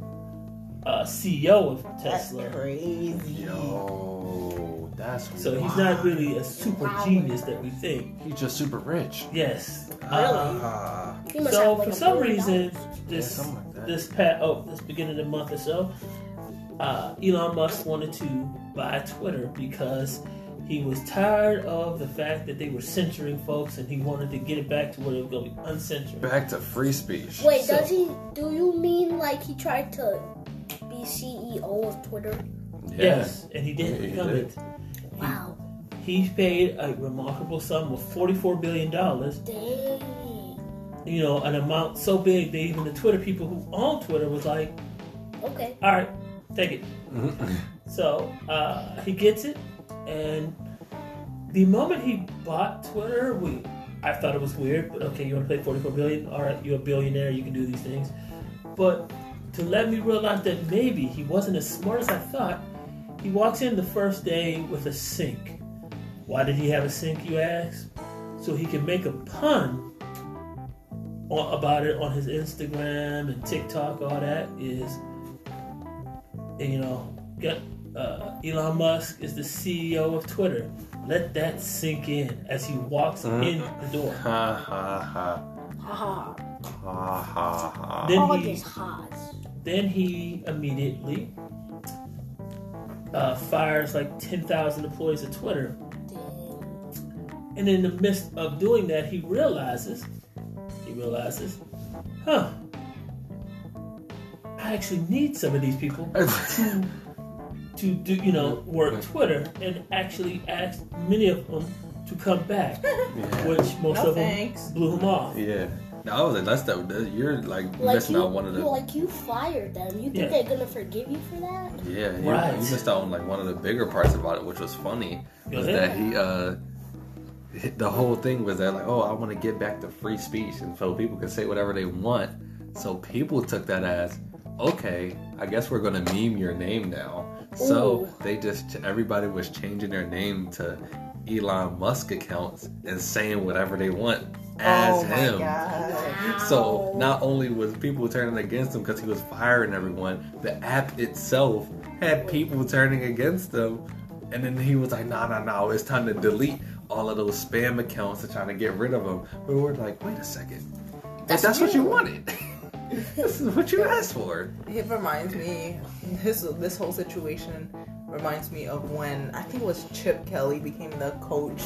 A: uh, CEO of Tesla.
C: That's
A: Tesla.
C: crazy.
B: Yo, that's
A: So he's not really a super genius that we think.
B: He's just super rich.
A: Yes.
D: Really?
A: Uh,
B: Ah,
A: so
D: like,
A: for some reason,
D: dollars.
A: this
B: something like
A: this past oh this beginning of the month or so, uh, Elon Musk wanted to buy Twitter because he was tired of the fact that they were censoring folks, and he wanted to get it back to where it was going to be uncensored.
B: Back to free speech.
D: Wait,
A: So-
D: does he? Do you mean like he tried to be CEO of Twitter?
A: Yes, and he did
B: Yeah, he
A: become
B: did.
A: it.
D: Wow.
A: He paid a remarkable sum of forty-four billion dollars.
D: Dang.
A: You know, an amount so big that even the Twitter people who own Twitter was like,
D: Okay.
A: "All right, take it."
B: Mhm.
A: So uh, he gets it, and the moment he bought Twitter, we I thought it was weird, but okay, you want to pay forty four billion? All right, you're a billionaire, you can do these things. But to let me realize that maybe he wasn't as smart as I thought, he walks in the first day with a sink. Why did he have a sink, you ask? So he can make a pun on, about it on his Instagram and TikTok. All that is, and, you know, get uh, Elon Musk is the CEO of Twitter. Let that sink in as he walks
B: Mhm.
A: in the door.
B: Ha ha ha.
D: Haha.
B: Ha ha ha.
A: Then
D: All
A: he-
D: this.
A: Then he immediately uh, fires like 10,000 employees of Twitter. And in the midst of doing that, he realizes, he realizes, huh, I actually need some of these people to, to do, you know, work Twitter and actually ask many of them to come back,
B: Yeah.
A: which most
C: No
A: of them blew him off.
B: Yeah. No, I was like, that's the that- you're like,
D: Like
B: missing
D: you,
B: out one of the.
D: you- like you fired them. You think
A: Yeah.
D: they're gonna forgive you for that?
B: Yeah, you,
A: Right.
B: you missed out on like one of the bigger parts about it, which was funny, was
A: Yeah.
B: that he uh the whole thing was that like, oh, I want to get back to free speech, and so people can say whatever they want. So people took that as, okay, I guess we're gonna meme your name now. So
D: Ooh.
B: they just everybody was changing their name to Elon Musk accounts and saying whatever they want as
C: oh
B: him. So not only was people turning against him because he was firing everyone, the app itself had people turning against him. And then he was like, "No, no, no! It's time to delete all of those spam accounts and trying to get rid of them." But we're like, "Wait a second! If
D: That's
B: that's what you wanted. this is what you asked for."
C: It reminds me, this this whole situation reminds me of when I think it was Chip Kelly became the coach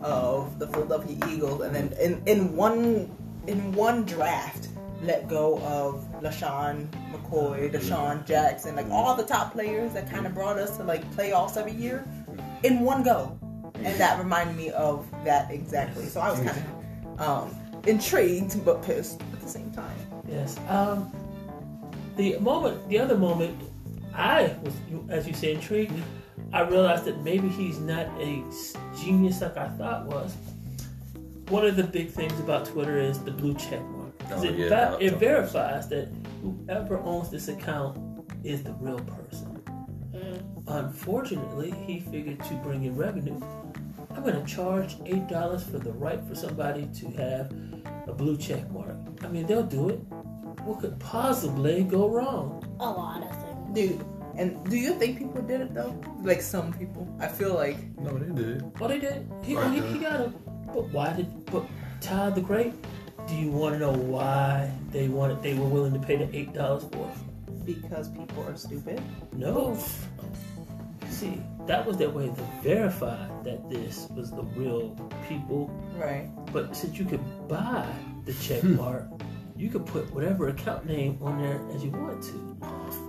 C: of the Philadelphia Eagles, and then in, in one in one draft let go of LeSean McCoy, DeSean Jackson, like all the top players that kind of brought us to like playoffs every year in one go, and that reminded me of that exactly. So I was kind of um, intrigued but pissed at the same time.
A: Yes. Um, the moment, the other moment, I was, as you say, intrigued. I realized that maybe he's not a genius like I thought was. One of the big things about Twitter is the blue check mark.
B: Oh,
A: it,
B: yeah,
A: va- it verifies that whoever owns this account is the real person. Mm. Unfortunately, he figured to bring in revenue, I'm going to charge eight dollars for the right for somebody to have a blue check mark. I mean, they'll do it. What could possibly go wrong?
D: A lot of things.
C: Dude, and do you think people did it though? Like some people. I feel like
B: No, they did.
A: Well, they did. He,
B: Right.
A: he, he got a. But why did? But Todd the Great. Do you want to know why they wanted? They were willing to pay the eight dollars for it?
C: because people are stupid.
A: No. See, that was their way to verify that this was the real people.
C: Right.
A: But since you could buy the check
B: Hmm.
A: mark, you could put whatever account name on there as you want to.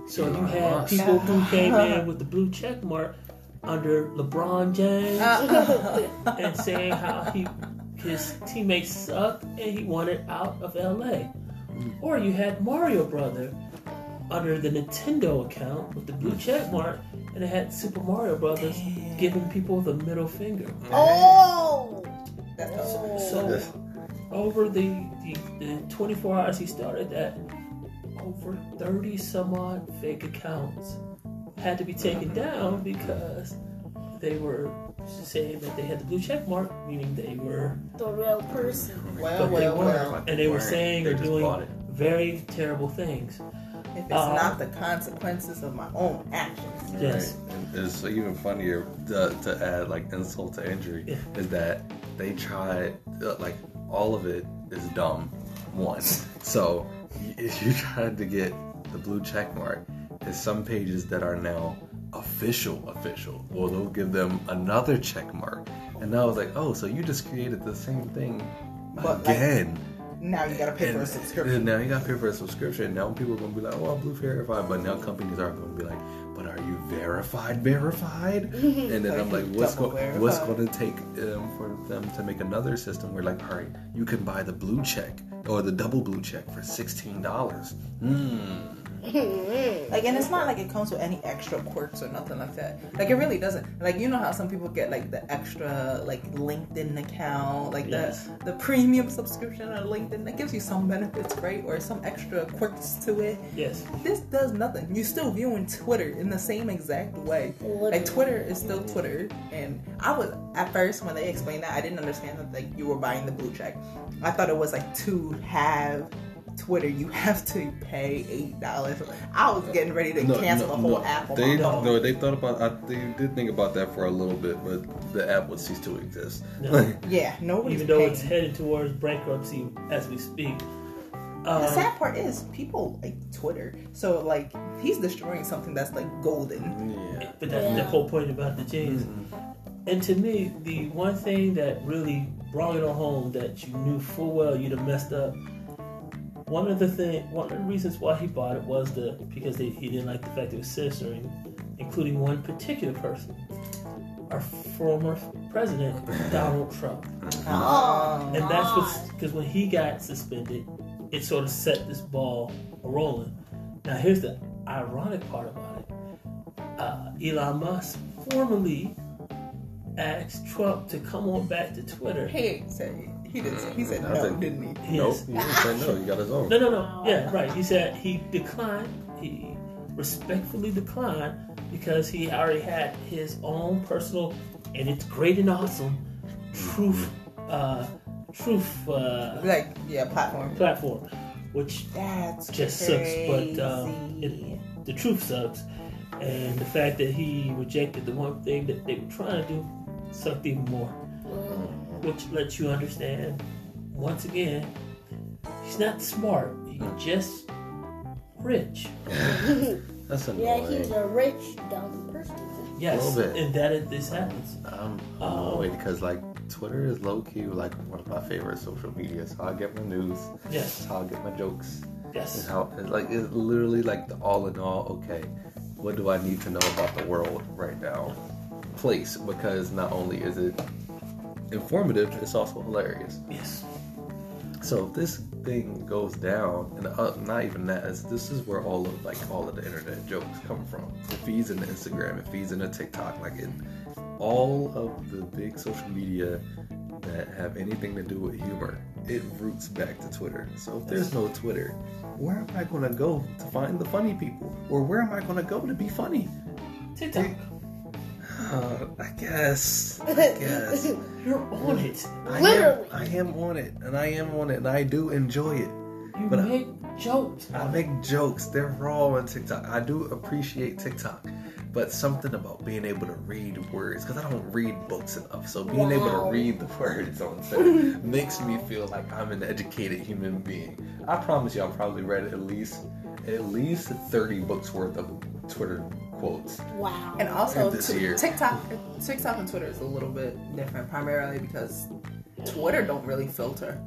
A: So you had people who came in with the blue check mark under LeBron James
C: Uh,
A: and saying how he his teammates sucked and he wanted out of LA. Or you had Mario Brother under the Nintendo account with the blue check mark and it had Super Mario Brothers giving people the middle finger.
D: Oh.
C: That's
D: Oh.
A: So over the, the, the 24 hours he started that, over 30 some odd fake accounts had to be taken down because they were saying that they had the blue check mark, meaning they were,
D: The real person.
C: well,
A: but they
C: well,
A: weren't,
C: well.
A: and they were saying
B: They
A: or doing very terrible things.
C: If it's
A: Uh,
C: not the consequences of my own actions.
A: Yes.
B: Right. And it's even funnier to, to add like insult to injury
A: Yeah.
B: is that they tried uh, like all of it is dumb. One, so if you tried to get the blue check mark, there's some pages that are now official, official. Well, they'll give them another check mark. And I was like, oh, so you just created the same thing
C: But, like,
B: again.
C: Now you gotta pay for a subscription.
B: and now you got to pay for a subscription. Now people are gonna be like, "Oh, I'm Blue verified," but now companies are gonna be like, "But are you verified? Verified?" and then I'm like, "What's going? What's going to take um, for them to make another system where, like, all right, you can buy the blue check or the double blue check for sixteen dollars? Hmm. Mm-hmm.
C: Like, and it's not like it comes with any extra quirks or nothing like that. Like, it really doesn't. Like, you know how some people get like the extra like LinkedIn account, like
A: Yes.
C: the the premium subscription on LinkedIn that gives you some benefits, right? Or some extra quirks to it.
A: Yes.
C: This does nothing. You're still viewing Twitter in the same exact way. Like Twitter is still Twitter, and I was at first when they explained that I didn't understand that like you were buying the blue check. I thought it was like to have Twitter, you have to pay eight dollars. I was getting ready to cancel the whole app
B: They no, they thought about. I, they did think about that for a little bit, but the app would cease to exist.
A: No.
C: Yeah, nobody's
A: Even though
C: paying.
A: it's headed towards bankruptcy as we speak.
C: the
A: Um,
C: sad part is people like Twitter. So like he's destroying something that's like golden.
B: yeah.
A: But that's the whole point about the jeans. And to me, the one thing that really brought it on home that you knew full well you'd have messed up. One of the thing, one of the reasons why he bought it was the because they, he didn't like the fact it was censoring, including one particular person, our former president Donald Trump.
D: Oh,
A: And that's what's because when he got suspended, it sort of set this ball rolling. Now, here's the ironic part about it uh, Elon Musk formally asked Trump to come on back to Twitter.
C: He said he did. He said
B: I
C: no,
B: think-
C: didn't he?
B: Nope,
A: Yes.
B: he didn't say no. He got his own.
A: No, no, no. Yeah, right. He said he declined. He respectfully declined because he already had his own personal, and it's great and awesome, truth, uh, truth uh,
C: Like yeah, platform.
A: platform, which
C: That's
A: just
C: crazy.
A: sucks. But um, it, the truth sucks, and the fact that he rejected the one thing that they were trying to do sucked even more, which lets you understand once again he's not smart. He's just rich.
B: That's annoying.
D: yeah, he's a rich, dumb person.
A: Yes,
B: little bit.
A: and that is, this happens.
B: I'm
A: Oh.
B: annoyed because like Twitter is low key like one of my favorite social media. So I get my news.
A: Yes,
B: That's how I get my jokes. And
A: yes,
B: how it's like it's literally like the all in all. Okay, what do I need to know about the world right now? Place because not only is it informative, it's also hilarious.
A: yes.
B: So this thing goes down, and uh, not even that, this is where all of like all of the internet jokes come from. It feeds into Instagram, it feeds into TikTok, like in all of the big social media that have anything to do with humor, it roots back to Twitter. So if there's no Twitter, where am I going to go to find the funny people, or where am I going to go to be funny?
A: TikTok,
B: Uh, I guess. I guess.
A: you're on it.
B: I
D: Literally.
B: am, I am on it, and I am on it, and I do enjoy it.
A: You
B: But I-
A: make jokes.
B: I make jokes. They're raw on TikTok. I do appreciate TikTok, but something about being able to read words because I don't read books enough. So being able to read the words on Twitter makes me feel like I'm an educated human being. I promise you, I've probably read at least at least 30 books worth of Twitter quotes.
D: Wow.
C: And also,
B: This
C: t-
B: year.
C: TikTok, TikTok and Twitter is a little bit different, primarily because Twitter don't really filter.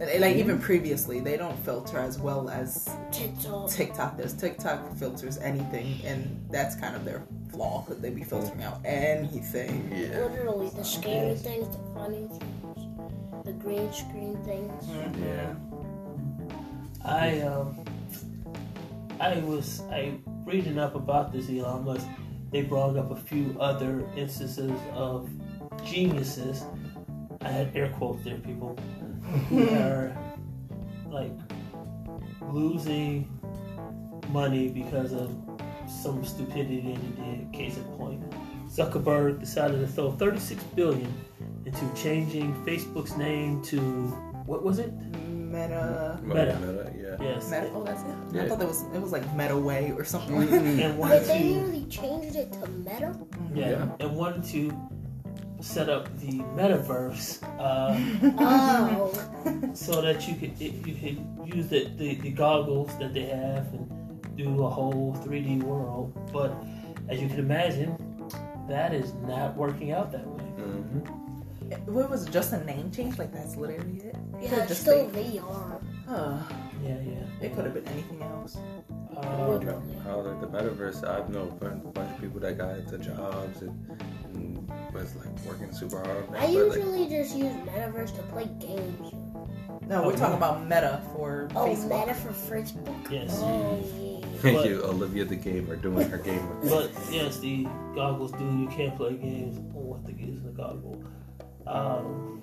C: And, and, like even previously, they don't filter as well as
D: TikTok.
C: TikTok does. TikTok filters anything, and that's kind of their flaw because they be filtering out anything.
B: Yeah.
D: Literally, the scary things, the funny things, the green screen things.
B: Yeah.
A: I um, I was I reading up about this Elon Musk. They brought up a few other instances of geniuses. I had air quotes there, people who are like losing money because of some stupidity they did. Case in point, Zuckerberg decided to throw 36 billion into changing Facebook's name to what was it?
C: Meta.
A: Meta.
B: Meta, yeah.
A: Yes,
C: Meta. Oh, that's it.
B: Yeah.
C: I thought that was it was like Meta Way or something.
B: Mm.
A: and wanted
D: But they
A: to
D: changed it to Meta.
A: yeah,
B: Yeah.
A: and wanted to set up the metaverse uh,
D: Oh,
A: so that you could it, you could use the, the, the goggles that they have and do a whole 3D world. But as you can imagine, that is not working out that way.
B: Mhm.
C: What was it? Just a name change? Like that's literally it?
D: Yeah,
C: Could've
D: it's still
C: been-
D: VR.
C: Huh.
A: Yeah, yeah.
C: It could have been anything else.
D: Literally.
B: How like the metaverse, I've known a bunch bunch of people that got into jobs and, and was like working super hard.
D: I
B: but, like,
D: usually just use Metaverse to play games.
C: No,
A: Oh,
C: we're talking about Meta for
D: Oh,
C: Facebook.
D: Meta for Facebook?
A: Yes.
D: Oh, yeah.
B: Thank you, Olivia the gamer, doing her game.
A: But yes, the goggles do. You can't play games with the using the goggle. Um,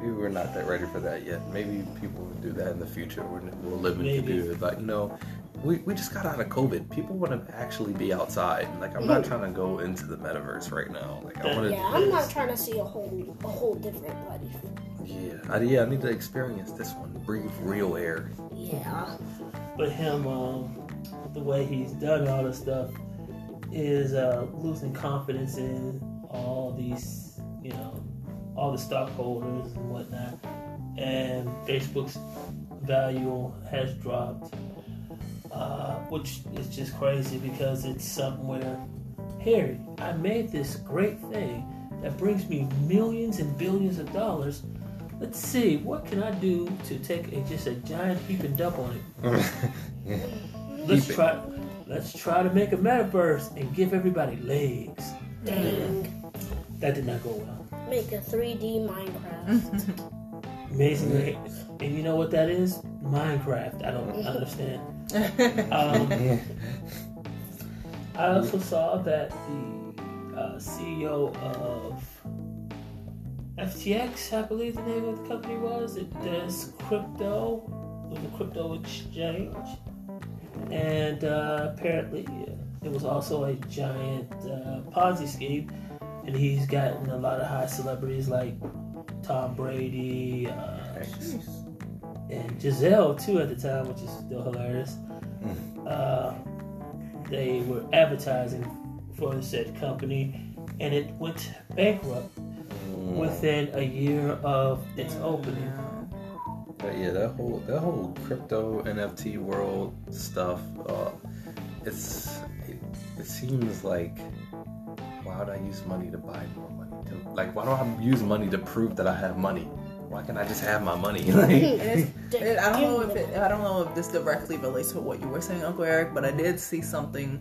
B: Maybe we're not that ready for that yet. Maybe people will do that in the future. We're, we'll live into
A: Maybe.
B: do it. But you know, we, we just got out of COVID. People want to actually be outside. Like I'm not trying to go into the metaverse right now. Like I want to.
D: Yeah, I'm not trying to see a whole a whole different life.
B: Yeah, I, yeah. I need to experience this one. Breathe real air.
D: Yeah.
A: but him, um, the way he's done all this stuff is uh, losing confidence in all these, you know, all the stockholders and whatnot. And Facebook's value has dropped, uh, which is just crazy because it's something where, Harry, I made this great thing that brings me millions and billions of dollars. Let's see, what can I do to take a, just a giant heap and dump on it? Let's
B: Heap it.
A: try. Let's try to make a metaverse and give everybody legs.
D: Dang.
A: That did not go well.
D: Make a 3D Minecraft.
A: Amazing. And you know what that is? Minecraft. I don't understand. Um,
B: Yeah.
A: I also saw that the uh, CEO of FTX, I believe the name of the company was, it does crypto, with a crypto exchange, and uh, apparently it was also a giant uh, Ponzi scheme, and he's gotten a lot of high celebrities like Tom Brady uh, and Gisele too at the time, which is still hilarious. Uh, they were advertising for the said company, and it went bankrupt within a year of its opening.
B: But yeah, that whole that whole crypto NFT world stuff, uh, it's it, it seems like why would I use money to buy more money? To, like why don't I use money to prove that I have money? Why can't I just have my money? like,
C: It is- it- I don't know if it, I don't know if this directly relates to what you were saying, Uncle Eric, but I did see something.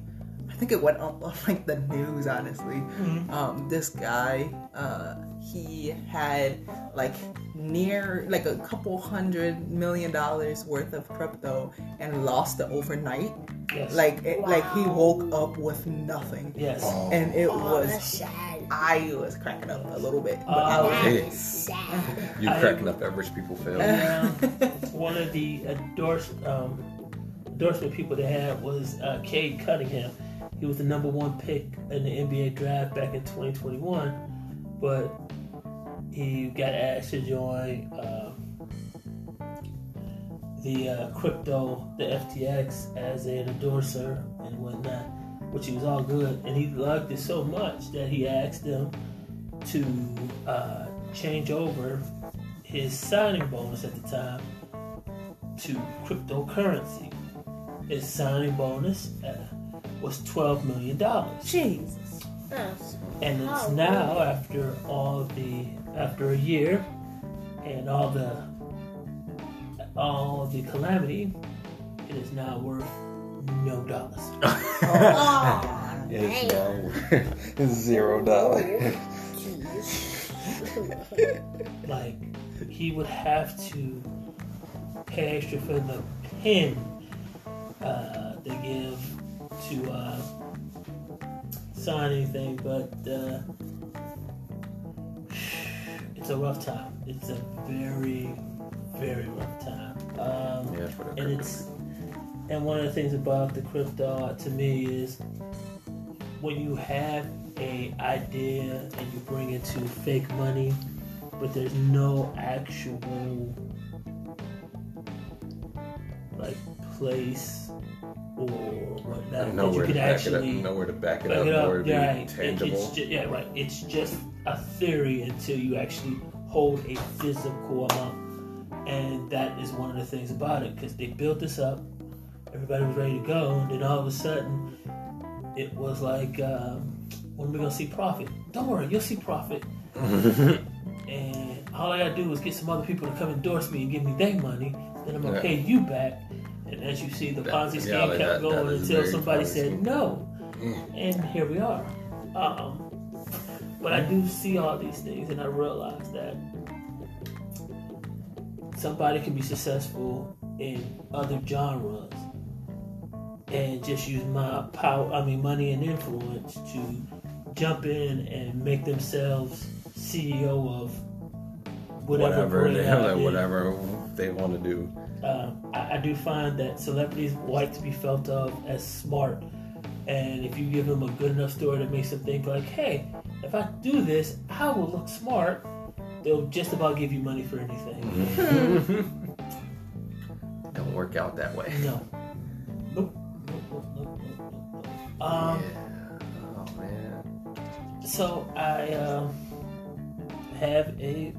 C: I think it went up on like the news. Honestly, um, this guy, uh, he had like near like a couple hundred million dollars worth of crypto and lost it overnight.
A: Yes.
C: Like, it, like he woke up with nothing,
A: yes.
C: and it
D: Oh,
C: was. I was cracking up a little bit, but
A: Uh,
C: I was.
D: That
B: Hey.
D: sad.
B: you
A: I
B: cracking
A: agree.
B: up that rich people fail.
A: Um, one of the endorsed um, endorsement people they had was uh, Cade Cunningham. He was the number one pick in the NBA draft back in 2021, but he got asked to join um, the uh, crypto, the FTX, as an endorser and whatnot, which he was all good. And he liked it so much that he asked them to uh, change over his signing bonus at the time to cryptocurrency. His signing bonus uh, was $12 million.
C: Jesus.
D: That's-
A: And it's
D: Oh,
A: now after all the after a year and all the all the calamity, it is now worth no dollars.
D: Oh,
B: It's
D: damn.
B: now zero dollars.
D: Jeez.
A: Like he would have to pay extra for the pin uh, they give to uh, sign anything, but uh, it's a rough time. It's a very, very rough time. Um,
B: Yeah, for the
A: and it's and one of the things about the crypto to me is when you have a idea and you bring it to fake money but there's no actual like place or that you
B: nowhere to back
A: actually
B: it up. Nowhere to back it
A: back
B: up.
A: it up. Yeah, right.
B: Tangible.
A: it's ju- yeah, right. It's just a theory until you actually hold a physical amount. And that is one of the things about it because they built this up, everybody was ready to go, and then all of a sudden it was like, um, when are we gonna see profit? Don't worry, you'll see profit. and all I gotta do is get some other people to come endorse me and give me their money, then I'm gonna
B: Yeah.
A: pay you back. And as you see, the Ponzi
B: yeah,
A: scheme
B: like
A: kept
B: that-
A: going
B: that
A: until somebody said
B: scheme.
A: no,
B: Mm.
A: and here we are. Um, but I do see all these things, and I realize that somebody can be successful in other genres and just use my power, I mean, money and influence to jump in and make themselves CEO of whatever,
B: whatever they like, whatever they want to do.
A: Um, I, I do find that celebrities like to be felt of as smart. And if you give them a good enough story that makes them think like, hey, if I do this, I will look smart, they'll just about give you money for anything.
B: Don't work out that way.
A: No. Nope. Nope, nope, nope, nope, nope. Um,
B: yeah. Oh man.
A: So I um, have a.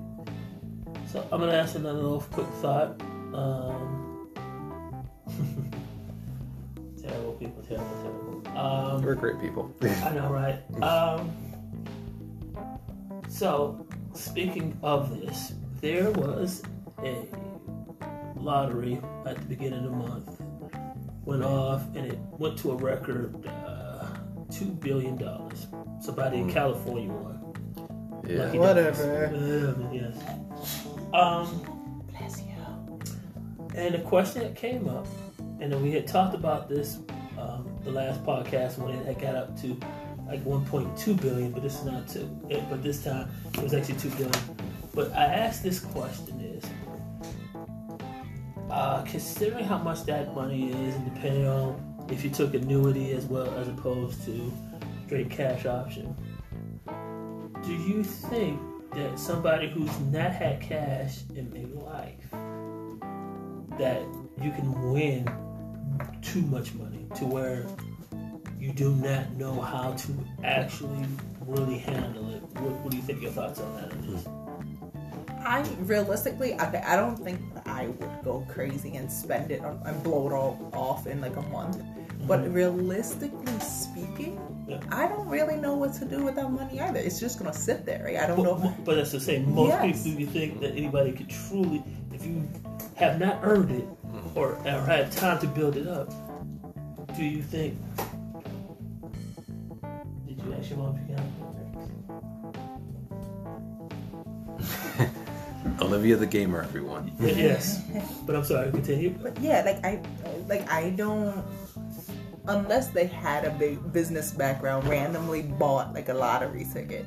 A: So I'm gonna ask another little quick thought. Um, terrible people, terrible, terrible. Um,
B: We're great people.
A: I know, right? Um, so, speaking of this, there was a lottery at the beginning of the month. Went off and it went to a record uh, two billion dollars. Somebody in California won.
B: yeah.
A: Lucky
C: Whatever.
A: dollars. Yeah, yes. Um,
C: Bless you.
A: And the question that came up, and then we had talked about this um, the last podcast when it got up to like 1.2 billion, but this is not two. But this time it was actually two billion. But I asked this question: Is uh, considering how much that money is, and depending on if you took annuity as well as opposed to straight cash option, do you think that somebody who's not had cash in their life that you can win too much money to where you do not know how to actually really handle it. What, what do you think your thoughts on that is?
C: I realistically, I, I don't think I would go crazy and spend it on, and blow it all off in like a month. But mm-hmm. realistically speaking,
A: Yeah.
C: I don't really know what to do with that money either. It's just gonna sit there. Right? I don't know.
A: But, but that's the same. Most
C: Yes.
A: people, you think that anybody could truly, if you have not earned it or, or had time to build it up, do you think? Did you ask your mom if you got
B: Olivia the gamer, everyone.
A: Yes, but I'm sorry. Continue.
C: But yeah, like I, like I don't. Unless they had a big business background, randomly bought like a lottery ticket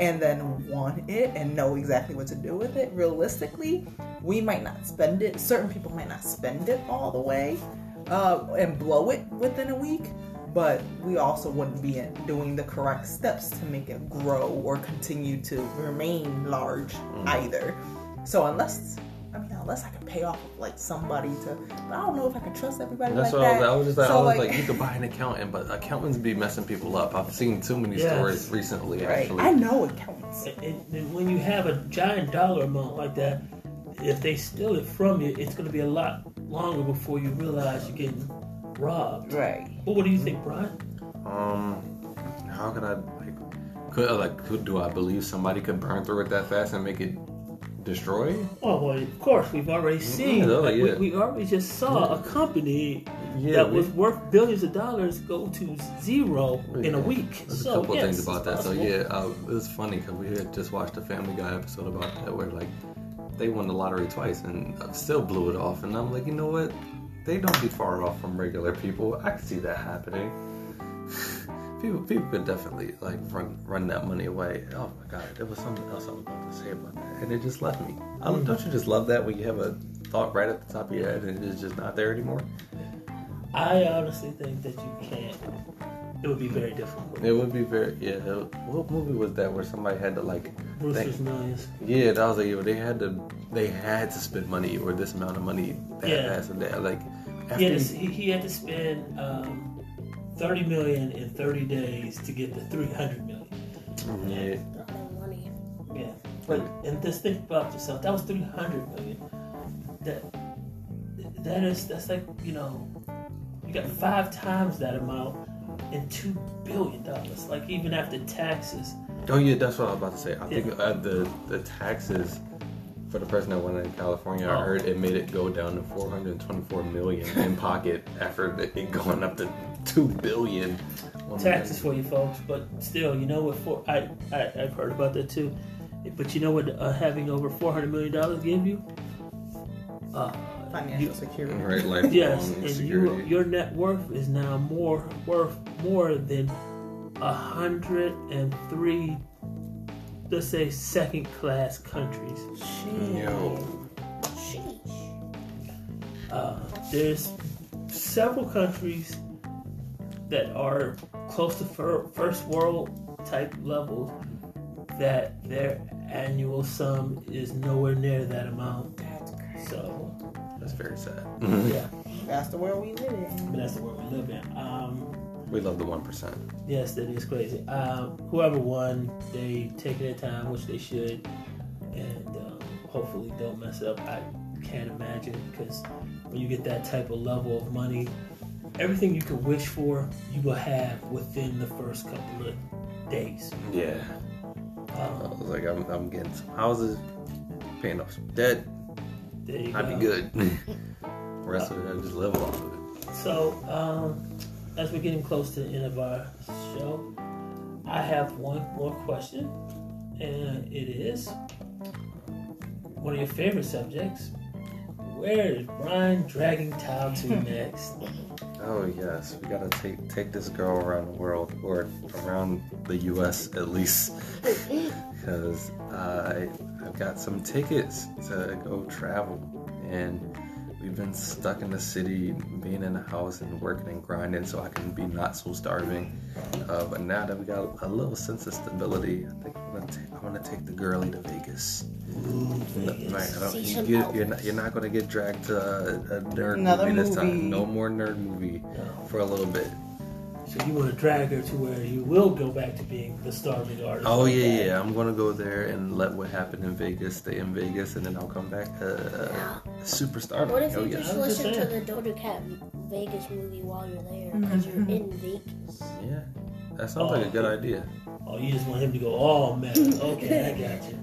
C: and then won it and know exactly what to do with it. Realistically, we might not spend it. Certain people might not spend it all the way uh, and blow it within a week. But we also wouldn't be doing the correct steps to make it grow or continue to remain large either. So unless I mean, unless I can pay off like somebody to, but I don't know if I can trust everybody
B: That's
C: like
B: what I was,
C: that.
B: I was just like,
C: So,
B: I was like, you could buy an accountant, but accountants be messing people up. I've seen too many
A: Yes.
B: stories recently,
C: right?
B: actually.
C: I know accountants.
A: And, and- and when you have a giant dollar amount like that, if they steal it from you, it's going to be a lot longer before you realize you're getting robbed.
C: Right.
A: But what do you think, Brian?
B: Um, how could I like? Could like could do I believe somebody could burn through it that fast and make it destroy?
A: Oh, well, of course, we've already seen.
B: yeah.
A: we, we already just saw a company
B: Yeah,
A: that
B: we-
A: was worth billions of dollars go to zero in a week.
B: There's
A: so,
B: a couple
A: yes,
B: things about that.
A: it's
B: So yeah, uh, it was funny because we had just watched a Family Guy episode about that where like they won the lottery twice and uh, still blew it off. And I'm like, you know what? They don't be far off from regular people. I can see that happening. People, people could definitely like run run that money away. Oh my god, there was something else I was about to say about that, and it just left me. I don't, you just love that when you have a thought right at the top of your head and it's just not there anymore?
A: I honestly think that you can't. It would be very difficult.
B: It would be very yeah. What movie was that where somebody had to like
A: Brewster's Millions.
B: Yeah, that was like they had to they had to spend money or this amount of money that
A: Yeah.
B: fast and that like after
A: He had, to, he, he had to spend um, 30 million in 30 days to get the 300 million.
B: yeah,
D: money.
A: But and just think about yourself. That was three hundred million. That that is that's like you know you got five times that amount in two billion dollars. Like even after taxes.
B: Oh yeah, that's what I was about to say. I think
A: Yeah.
B: uh, the the taxes for the person that went in California, I
A: Oh.
B: heard it made it go down to 424 million in pocket after it going up to two billion. on the-
A: taxes for you folks, but still, you know what? For I, I I've heard about that too. But you know what? Uh, having over four hundred million dollars give you? Uh,
C: Financial
A: you-
C: security.
B: Right, lifelong
A: yes, and you, your net worth is now more worth more than a hundred and three, let's say, second class countries.
B: Yo.
D: Sheesh.
A: Uh, there's several countries that are close to fir- first world type levels that their annual sum is nowhere near that amount.
C: That's crazy.
A: So,
B: That's very sad.
A: yeah,
C: That's the world we live in.
A: but that's the world we live in. Um,
B: we love the one percent.
A: yes, that is crazy. Um, whoever won, they take their time, which they should, and um, hopefully don't mess up. I can't imagine because when you get that type of level of money, everything you could wish for, you will have within the first couple of days.
B: Yeah. I
A: Um,
B: was like, I'm, I'm getting some houses, paying off some debt.
A: there you
B: I'd
A: go.
B: be good. rest of it, I just live off of it.
A: So, um, as we're getting close to the end of our show, I have one more question, and it is one of your favorite subjects. Where is Brian dragging Tao to next?
B: Oh yes, we gotta take take this girl around the world or around the U.S. at least, because I I've got some tickets to go travel, and we've been stuck in the city, being in the house and working and grinding, so I can be not so starving. Uh, but now that we got a little sense of stability, I think I'm gonna take, I'm gonna take the girlie to Vegas.
A: Vegas.
B: Right, I don't,
D: See
B: you,
D: some
B: you,
D: elves.
B: you're not you're not gonna get dragged to a, a nerd
C: Another
B: movie this time. No more nerd movie
A: No.
B: for a little bit.
A: So you want to drag her to where you will go back to being the starving artist?
B: Oh
A: like
B: yeah,
A: that.
B: yeah. I'm gonna go there and let what happened in Vegas stay in Vegas, and then I'll come back uh,
D: Yeah.
B: a superstar.
D: What if
B: Oh,
D: you
B: yeah.
D: just
A: I was just
D: listen to the Doja Cat Vegas movie while you're there? Because you're in Vegas.
B: Yeah, that sounds like a good
A: Oh.
B: idea.
A: Oh, you just want him to go all man, Okay, I got you.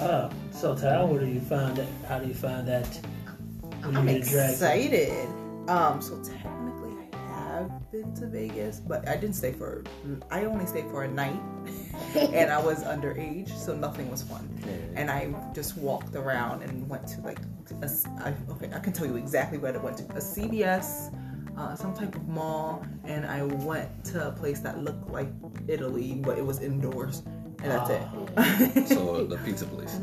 A: Ah, so Tal, where do you find that? How do you find that?
C: I'm
A: you get dragged?
C: excited. Um, so technically, I have been to Vegas, but I didn't stay for. I only stayed for a night, and I was underage, so nothing was fun. And I just walked around and went to like, a, I, okay, I can tell you exactly where I went to: a CVS, uh, some type of mall, and I went to a place that looked like Italy, but it was indoors, and that's it.
B: So the pizza place.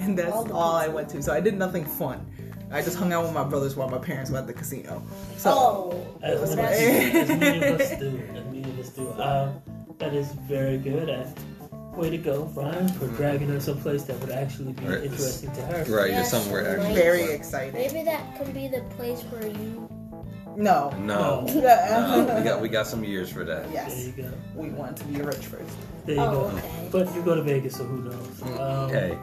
C: and that's
D: All
C: all, I went to. So I did nothing fun. I just hung out with my brothers while my parents were at the casino. So
D: Oh,
A: As
C: was
A: many, as many of us do. As many of us do. Um, that is very good. Uh, way to go, Brian, for dragging her someplace that would actually be
B: Right.
A: interesting to her.
B: Right,
D: Yes,
B: just somewhere actually.
C: very
B: fun.
C: excited.
D: maybe that could be the place where you.
C: No.
B: No,
A: No.
B: no, we got we got some years for that.
A: There
C: yes.
A: you go.
C: We want to be rich first.
A: There you
D: Oh,
A: go.
D: okay.
A: But you go to Vegas, so who knows? Um,
B: Hey,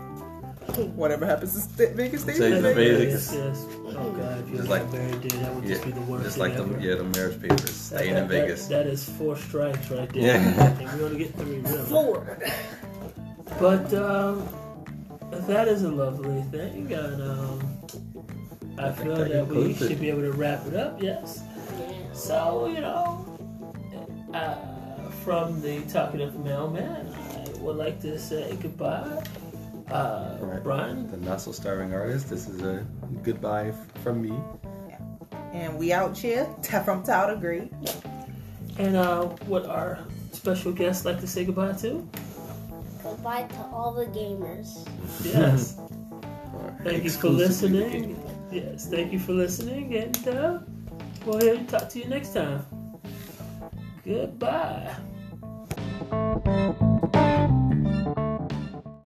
C: Whatever happens in St- Vegas stays
B: Stays
C: in
B: in
C: Vegas.
B: Vegas.
A: Yes, yes. Oh God, if you
B: Just like-
A: married there, that would
B: yeah,
A: just be the worst
B: just
A: thing
B: like
A: ever.
B: the yeah the marriage papers staying
A: That-
B: in
A: that-
B: Vegas.
A: that is four strikes right there.
B: Yeah.
A: and we only get three, really.
D: Four.
A: But um, that is a lovely thing, and um, I,
B: I
A: feel
B: that
A: that we
B: it.
A: should be able to wrap it up. Yes.
D: Yeah.
A: So you know, uh, from the talking of mailman, I would like to say goodbye, uh,
B: Right.
A: Brian.
B: The not so starving artist. This is a goodbye f- from me.
C: And we out here from Town Agree.
A: And uh, what our special guests like to say goodbye to?
D: Goodbye to all the gamers.
A: Yes.
B: Or
A: Thank you for listening. Yes, thank you for listening, and uh, we'll talk to you next time. Goodbye.